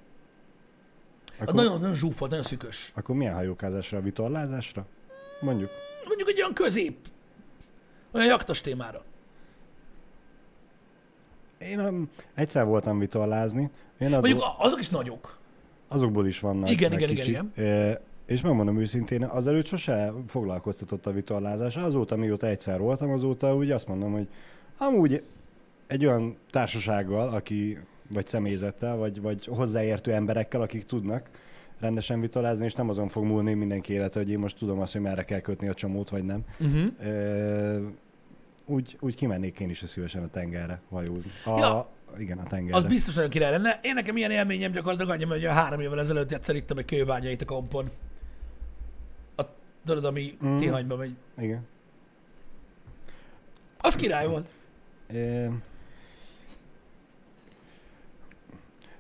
Az Akkor, nagyon, nagyon zsúfolt, nagyon szükös. akkor milyen hajókázásra? Vitorlázásra? Mondjuk. Mondjuk egy olyan közép, olyan jaktos témára. Én um, egyszer voltam vitorlázni. Én azok, Mondjuk azok is nagyok. azokból is vannak. Igen, igen, igen, kicsik. E, és megmondom őszintén, azelőtt sose foglalkoztatott a vitorlázás. Azóta, mióta egyszer voltam, azóta úgy azt mondom, hogy amúgy egy olyan társasággal, aki vagy személyzettel, vagy, vagy hozzáértő emberekkel, akik tudnak rendesen vitorlázni, és nem azon fog múlni mindenki élete, hogy én most tudom azt, hogy merre kell kötni a csomót, vagy nem. Uh-huh. Ö, úgy, úgy kimennék én is szívesen a tengerre hajózni. A, Ja. Igen, a tengerre. Az biztos nagyon király lenne. Én nekem ilyen élményem gyakorlatilag annyi, hogy a három évvel ezelőtt egyszer ittam egy kőbányait a kompon. A, tudod, ami Mm. Tihanyba megy. Igen. Az király volt. É...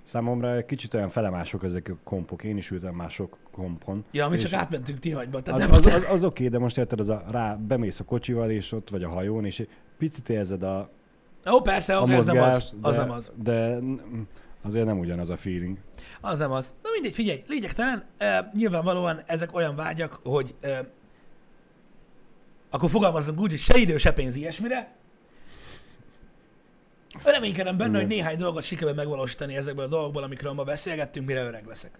Számomra kicsit olyan felemások ezek a kompok. Én is ültem mások kompon. Ja, mi csak átmentünk Tihanyba. Tehát Az, az, az, az oké, okay, de most érted, az a, rá bemész a kocsival, és ott vagy a hajón, és picit érzed a, Ó, persze, a ez nem az. mozgást, Az de, nem az. de azért nem ugyanaz a feeling. Az nem az. Na mindegy, figyelj, lényegtelen. E, nyilvánvalóan ezek olyan vágyak, hogy e, akkor fogalmazzunk úgy, hogy se idő, se pénz ilyesmire. Reménykedem benne, Igen. hogy néhány dolgot sikerül megvalósítani ezekből a dolgokból, amikről ma beszélgettünk, mire öreg leszek.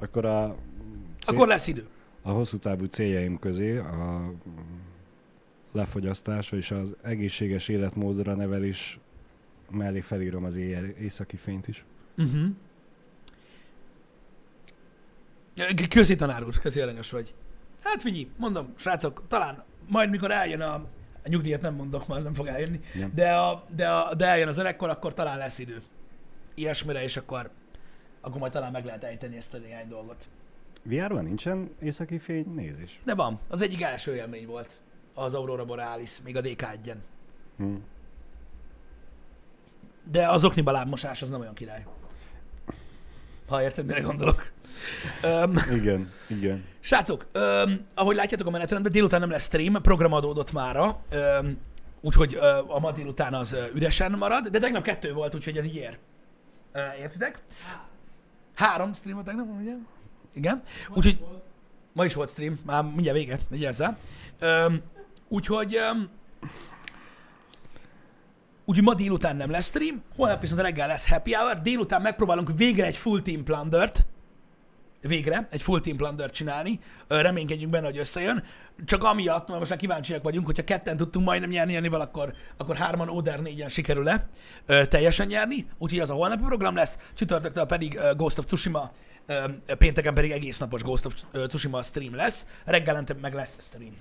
Akkor a, cél, Akkor lesz idő. a hosszú távú céljaim közé a lefogyasztás és az egészséges életmódra nevelés mellé felírom az éjjel, északi fényt is. Uh-huh. Köszi tanár úr, köszi aranyos vagy. Hát figyelj, mondom, srácok, talán majd mikor eljön a, a nyugdíjat nem mondok, már nem fog eljönni, Nem. de, a, de, a, de eljön az öregkor, akkor talán lesz idő. Ilyesmire, és akkor, akkor majd talán meg lehet ejteni ezt a néhány dolgot. VR-ban nincsen északi fény nézés. De van, az egyik első élmény volt az Aurora Borealis, még a dk 1 Hm. De az okniba lábmosás az nem olyan király. Ha érted, mire gondolok. Um, Igen, igen. Srácok, öm, ahogy látjátok a menetrendben, délután nem lesz stream, program adódott mára, öm, úgyhogy ö, a ma délután az ö, üresen marad, de tegnap kettő volt, úgyhogy ez így ér. Ö, értitek? Három stream volt tegnap, ugye? Igen. Úgyhogy ma is volt stream, már mindjárt vége, vigyázzál. Öm, úgyhogy öm, Úgyhogy ma délután nem lesz stream, holnap viszont reggel lesz happy hour, délután megpróbálunk végre egy full team plundert, végre egy full team plundert csinálni, reménykedjünk benne, hogy összejön, csak amiatt, mert most már kíváncsiak vagyunk, hogyha ketten tudtunk majdnem nyerni Janival, akkor, akkor hárman Oder négyen sikerül-e teljesen nyerni, úgyhogy az a holnapi program lesz, csütörtöktől pedig Ghost of Tsushima, pénteken pedig egész napos Ghost of Tsushima stream lesz, reggelente meg lesz stream.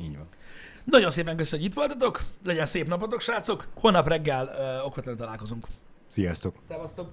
Így van. Nagyon szépen köszönöm, hogy itt voltatok, legyen szép napotok, srácok, holnap reggel ö, okvetlenül találkozunk. Sziasztok! Szevasztok!